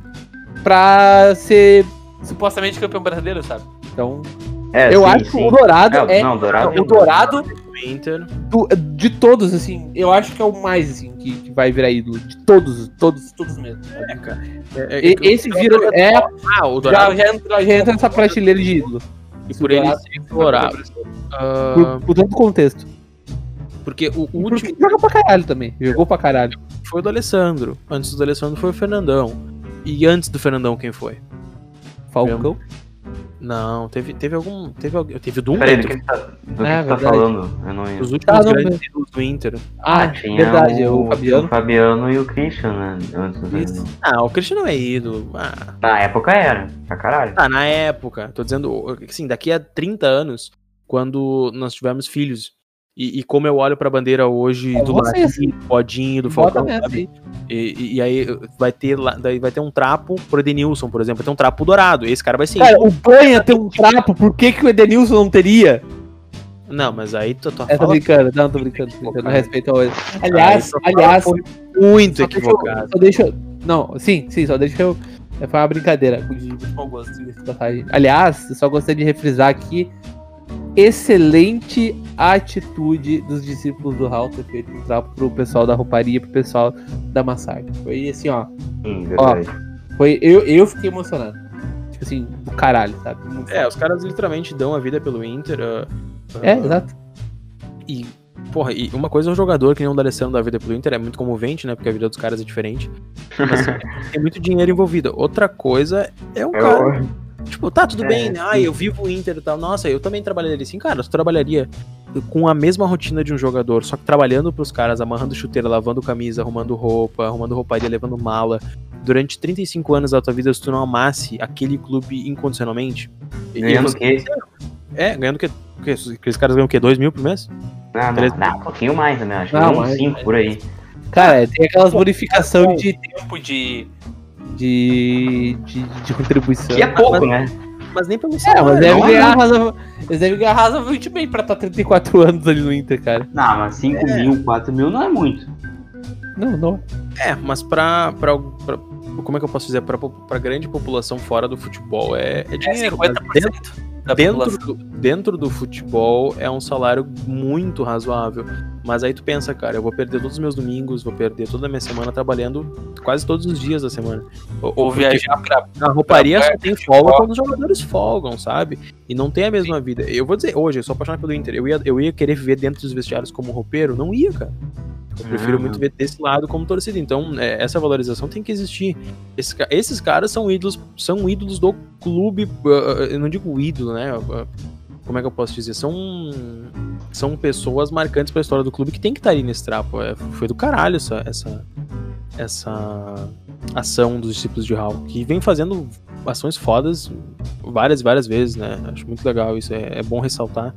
pra ser supostamente campeão brasileiro, sabe? Então, É, eu sim, acho que sim. o Dourado É, é. não, Dourado. o Dourado Inter. do- de todos, assim, eu acho que é o mais, assim, que, que vai virar ídolo. De todos, todos, todos mesmo. É, cara. É, é eu- esse vira. É, Ah, o já, Dourado. já, entra, já entra nessa prateleira de ídolo. E por ele ser explorável. Ah, Por, por todo o contexto. porque o último porque joga pra caralho também. Jogou pra caralho. foi o do Alessandro. Antes do Alessandro foi o Fernandão. E antes do Fernandão, quem foi? Falcão. Não, teve, teve algum. Teve, teve o Dunga. Peraí, do que tu tá, do que tu tá falando? Eu não Os últimos Ah, não, grandes ídolos do Inter. Ah, tinha verdade, o, o Fabiano. o Fabiano e o Christian, né? Antes do. Ah, o Cristiano não é ídolo. Ah, Na época era, pra caralho. tá, na época. Tô dizendo, assim, daqui a 30 anos, quando nós tivermos filhos. E, e como eu olho pra bandeira hoje É do vocês. Larinho, do Bodinho, do Falcão, sabe? aí. E, e- aí vai ter lá, daí vai ter um trapo pro Edenilson, por exemplo, vai ter um trapo dourado. Esse cara vai ser. Cara, o Banha tem um trapo, por que, que o Edenilson não teria? Não, mas aí tu, tu É, tô brincando, não, tô brincando, tô brincando, cara. respeito ao Aliás, Aí aliás, muito só deixa, eu, equivocado. só deixa eu- Não, sim, sim, só deixa eu. é, Foi uma brincadeira. De muito bom gosto, de passagem. Aliás, eu só gostaria de refrisar aqui. Excelente atitude dos discípulos do Raul ter feito trapo pro pessoal da rouparia, pro pessoal da massagem. Foi assim, ó. Sim, verdade. Foi, eu, eu fiquei emocionado. Tipo assim, do caralho, sabe? Muito É, os caras literalmente dão a vida pelo Inter. ah, É, ah, exato. E Porra, e uma coisa é um jogador que nem o D'Alessandro da vida pelo Inter, é muito comovente, né? Porque a vida dos caras é diferente. Mas [laughs] tem muito dinheiro envolvido. Outra coisa é um cara. Tipo, tá, tudo É, bem, né? Ah, eu vivo o Inter e tal. Nossa, eu também trabalharia assim. Cara, tu trabalharia com a mesma rotina de um jogador, só que trabalhando pros caras, amarrando chuteira, lavando camisa, arrumando roupa, arrumando rouparia, levando mala. Durante 35 anos da tua vida, se tu não amasse aquele clube incondicionalmente. Ganhando o quê? É, ganhando o quê? O quê? Aqueles caras ganham o quê? 2 mil por mês? Não, Três- não, não, um pouquinho mais também, acho. Não, Não, uns mais, 5 por aí. Cara, tem aquelas bonificações de tempo de. De. de, de contribuição. Que é pouco, né? Mas nem pelo É, salário. mas deve não é ganhar razoável- eles devem ganhar razoavelmente bem pra estar 34 anos ali no Inter, cara. Não, mas 5 mil, 4 mil não é muito. Não, não. É, mas pra, pra, pra- Como é que eu posso dizer? Pra, pra grande população fora do futebol é, é É dinheiro. mas 50% dentro, da dentro, do, dentro do futebol é um salário muito razoável. Mas aí tu pensa, cara, eu vou perder todos os meus domingos, vou perder toda a minha semana trabalhando quase todos os dias da semana. Ou, Ou viajar pra. A rouparia pra só tem folga quando os jogadores folgam, sabe? E não tem a mesma vida. Eu vou dizer, hoje, eu sou apaixonado pelo Inter. Eu ia, eu ia querer viver dentro dos vestiários como roupeiro? Não ia, cara. Eu prefiro Uhum. muito ver desse lado como torcida. Então, é, essa valorização tem que existir. Esses, ca- esses caras são ídolos, são ídolos do clube. uh, eu não digo ídolo, né? Como é que eu posso dizer? São, são pessoas marcantes pra história do clube que tem que estar ali nesse trapo. É, foi do caralho essa, essa, essa ação dos discípulos de Hal, que vem fazendo ações fodas várias e várias vezes, né? Acho muito legal isso, é, é bom ressaltar.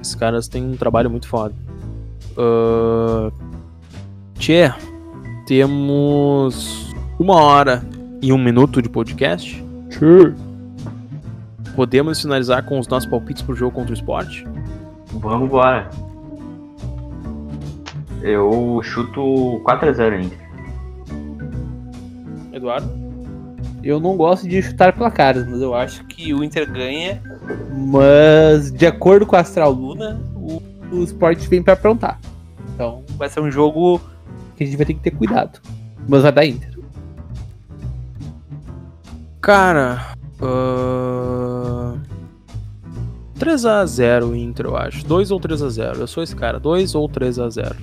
Esses caras têm um trabalho muito foda. Uh... Tchê, temos uma hora e um minuto de podcast. Podemos finalizar com os nossos palpites pro jogo contra o esporte? Vamos embora. Eu chuto 4x0 ainda. Eduardo? Eu não gosto de chutar placares, mas eu acho que. O Inter ganha. Mas, de acordo com a Astral Luna, o, o Sport vem pra aprontar. Então, vai ser um jogo que a gente vai ter que ter cuidado. Mas vai dar Inter. Cara, uh... 3x0 Inter, eu acho. 2 ou 3x0. Eu sou esse cara. 2 ou 3x0.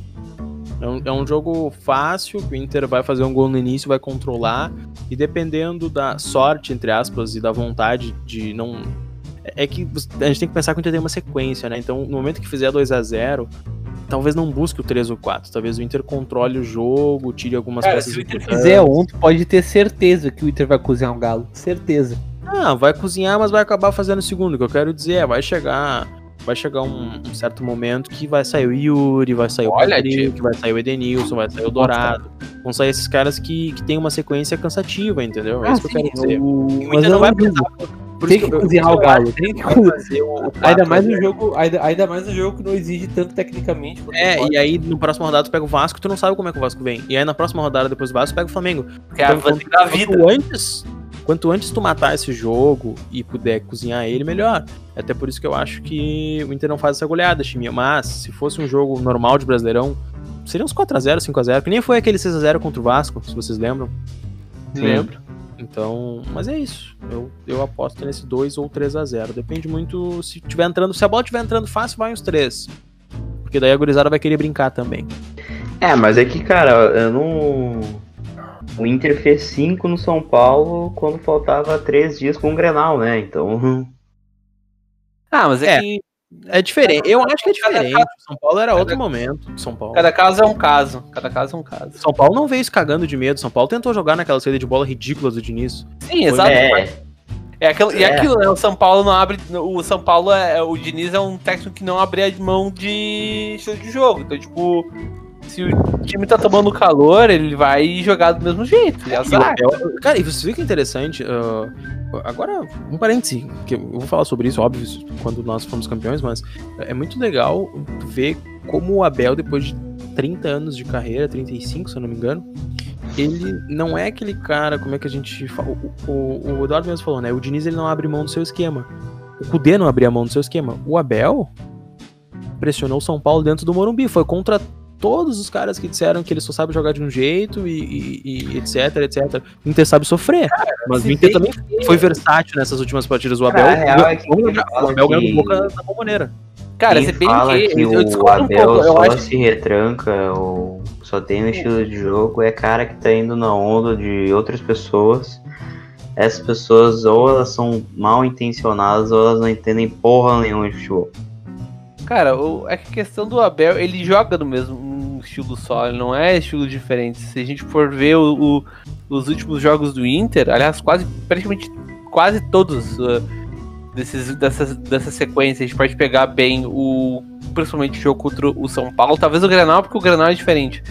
É um, é um jogo fácil, o Inter vai fazer um gol no início, vai controlar. E dependendo da sorte, entre aspas, e da vontade de não. É que a gente tem que pensar que o Inter tem uma sequência, né? Então, no momento que fizer 2 a 0 talvez não busque o 3 ou 4. Talvez o Inter controle o jogo, tire algumas Cara, peças se o Inter fizer ontem, pode ter certeza que o Inter vai cozinhar um galo. Certeza. Ah, vai cozinhar, mas vai acabar fazendo o segundo. O que eu quero dizer é, vai chegar, vai chegar um, um certo momento que vai sair o Yuri, vai sair Olha, o Patrick, vai sair o Edenilson, vai sair o Dourado. Vão sair esses caras que, que tem uma sequência cansativa, entendeu? É isso que eu quero dizer. Ah, O... O Inter não vai precisar. Por Tem isso que eu- cozinhar eu o galo. Tem que fazer o- o Ainda mais né? no jogo, ainda, ainda mais no jogo que não exige tanto tecnicamente. quanto É, e aí no próximo rodada tu pega o Vasco, tu não sabe como é que o Vasco vem. E aí na próxima rodada depois do Vasco, tu pega o Flamengo. Que é a Então, vantagem da vida. Quanto antes, quanto antes tu matar esse jogo e puder cozinhar ele, melhor. Até por isso que eu acho que o Inter não faz essa goleada, Chiminha. Mas, se fosse um jogo normal de Brasileirão, seria uns 4x0, 5x0, que nem foi aquele 6x0 contra o Vasco, se vocês lembram. Sim. Lembro. Então, mas é isso. Eu, eu aposto nesse 2 ou 3x0. Depende muito. Se tiver entrando, se a bola estiver entrando fácil, vai uns 3. Porque daí a gurizada vai querer brincar também. É, mas é que, cara, eu não. O Inter fez 5 no São Paulo quando faltava 3 dias com o Grenal, né? Então. [laughs] Ah, mas é, É. que É diferente. Eu acho que é Cada diferente. São Paulo era outro momento. São Paulo. cada caso é um caso. Cada caso é um caso. São Paulo não veio isso cagando de medo. São Paulo tentou jogar naquela saída de bola ridícula do Diniz. Sim, exato. É, É aquilo, E É. aquilo, né? O São Paulo não abre. O São Paulo é. O Diniz é um técnico que não abre a mão de estilo de jogo. Então, tipo, se o time tá tomando calor, ele vai jogar do mesmo jeito. E azar. E o Abel- cara, e você vê que é interessante. ah, agora, um parêntese, que eu vou falar sobre isso, óbvio, quando nós fomos campeões, mas é muito legal ver como o Abel, depois de 30 anos de carreira, 35, se eu não me engano, ele não é aquele cara, como é que a gente fala? O, o, o Eduardo mesmo falou, né? O Diniz ele não abre mão do seu esquema. O Cudê não abria mão do seu esquema. O Abel pressionou o São Paulo dentro do Morumbi. Foi contra todos os caras que disseram que ele só sabe jogar de um jeito e, e- e etc, etc. O Inter sabe sofrer. mas o Inter também foi versátil nessas últimas partidas. O Abel, Cara, é que o Abel ganhou que- do boca da bomboneira. Cara, Quem se bem fala que, que, eu o discordo um Abel pouco. Eu só acho se retranca ou só tem um estilo de jogo é cara que tá indo na onda de outras pessoas. Essas pessoas ou elas são mal intencionadas ou elas não entendem porra nenhuma de futebol. Cara, o, é que a questão do Abel, ele joga no mesmo um estilo só, ele não é estilos diferentes. Se a gente for ver o, o- os últimos jogos do Inter, aliás, quase, praticamente quase todos uh, desses, dessas, dessa sequência, a gente pode pegar bem o. Principalmente o jogo contra o São Paulo, talvez o Grenal, porque o Grenal é diferente.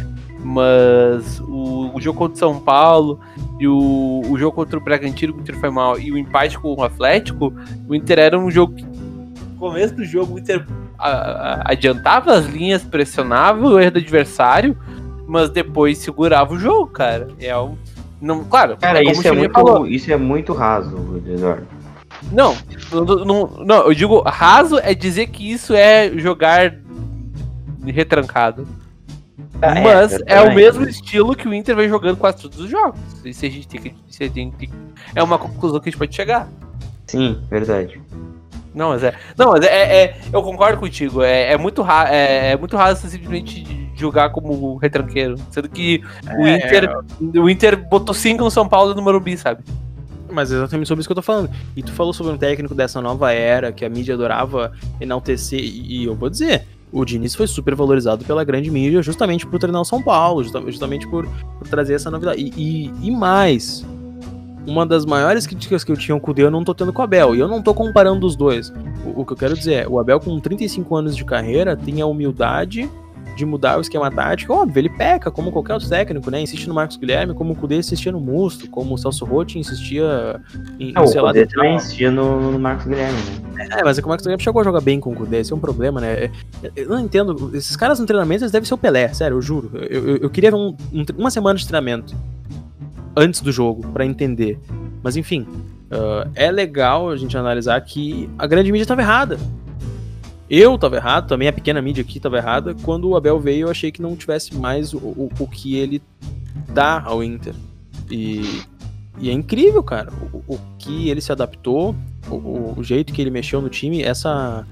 Mas o, o jogo contra o São Paulo e o, o jogo contra o Bragantino, que o Inter foi mal, e o empate com o Atlético, o Inter era um jogo que. No começo do jogo, o Inter adiantava as linhas, pressionava o erro do adversário, mas depois segurava o jogo, cara. É um. Não, claro, Cara, isso é, muito, falou. isso é muito raso, Eduardo. Não, não, não, não, eu digo raso é dizer que isso é jogar retrancado. Ah, é, Mas é, exatamente. o mesmo estilo que o Inter vem jogando quase todos os jogos. Isso a gente tem que. isso a gente tem que- é uma conclusão que a gente pode chegar. Sim, verdade. Não, mas é. Não, mas é. é- é- eu concordo contigo. É, é muito raro. É, é muito raro você simplesmente jogar como retranqueiro. Sendo que o É, Inter. O Inter botou 5 no São Paulo e no Morumbi, sabe? Mas é exatamente sobre isso que eu tô falando. E tu falou sobre um técnico dessa nova era que a mídia adorava enaltecer. E e eu vou dizer, o Diniz foi super valorizado pela grande mídia justamente por treinar o São Paulo, justa- justamente por, por trazer essa novidade. E, e- e mais, uma das maiores críticas que eu tinha com o Cudê eu não tô tendo com o Abel. E eu não tô comparando os dois. O, o que eu quero dizer é, o Abel com 35 anos de carreira tem a humildade de mudar o esquema tático. Óbvio, ele peca, como qualquer outro técnico, né? Insiste no Marcos Guilherme, como o Cudê insistia no Musto, como o Celso Rotti insistia em, É, em o sei lá, tentar- também insistia no, no Marcos Guilherme, né? é, mas é que o Marcos Guilherme chegou a jogar bem com o Kudê, esse é um problema, né? É- Eu não entendo, esses caras no treinamento, eles devem ser o Pelé, sério, eu juro. Eu, eu- eu queria ver um- um- uma semana de treinamento antes do jogo, pra entender. Mas enfim, ah, é legal a gente analisar que a grande mídia tava errada. Eu tava errado, também a pequena mídia aqui tava errada. Quando o Abel veio, eu achei que não tivesse mais o, o, o que ele dá ao Inter. E, e é incrível, cara, o, o que ele se adaptou, o, o jeito que ele mexeu no time, essa.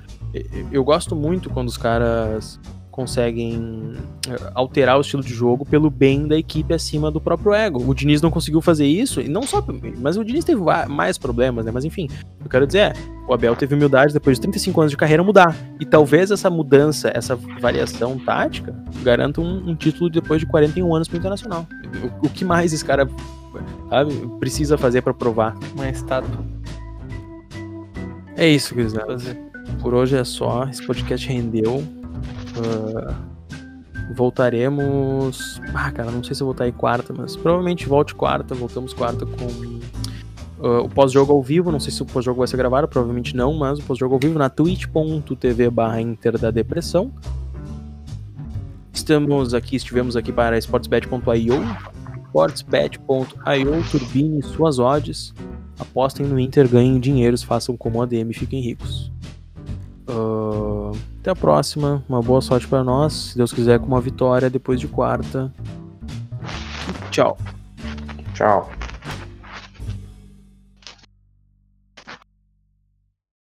Eu gosto muito quando os caras conseguem eh, alterar o estilo de jogo pelo bem da equipe acima do próprio ego. O Diniz não conseguiu fazer isso, e não só. Mas o Diniz teve mais problemas, né? Mas enfim, o que eu quero dizer é: o Abel teve humildade depois de 35 anos de carreira mudar. E talvez essa mudança, essa variação tática, garanta um, um título depois de 41 anos pro Internacional. O, o que mais esse cara sabe, precisa fazer pra provar? Uma estátua. É isso. Fazer. Por hoje é só. Esse podcast rendeu. Ah, voltaremos. Ah, cara, não sei se eu voltar aí quarta, mas provavelmente volte quarta. Voltamos quarta com ah, o pós-jogo ao vivo. Não sei se o pós-jogo vai ser gravado, provavelmente não, mas o pós-jogo ao vivo na twitch.tv barra Inter da Depressão. Estamos aqui, estivemos aqui para sportsbet.io, sportsbet.io, turbine suas odds. Apostem no Inter, ganhem dinheiros, façam como a DM fiquem ricos. Ah, até a próxima, uma boa sorte para nós. Se Deus quiser, com uma vitória depois de quarta. Tchau. Tchau.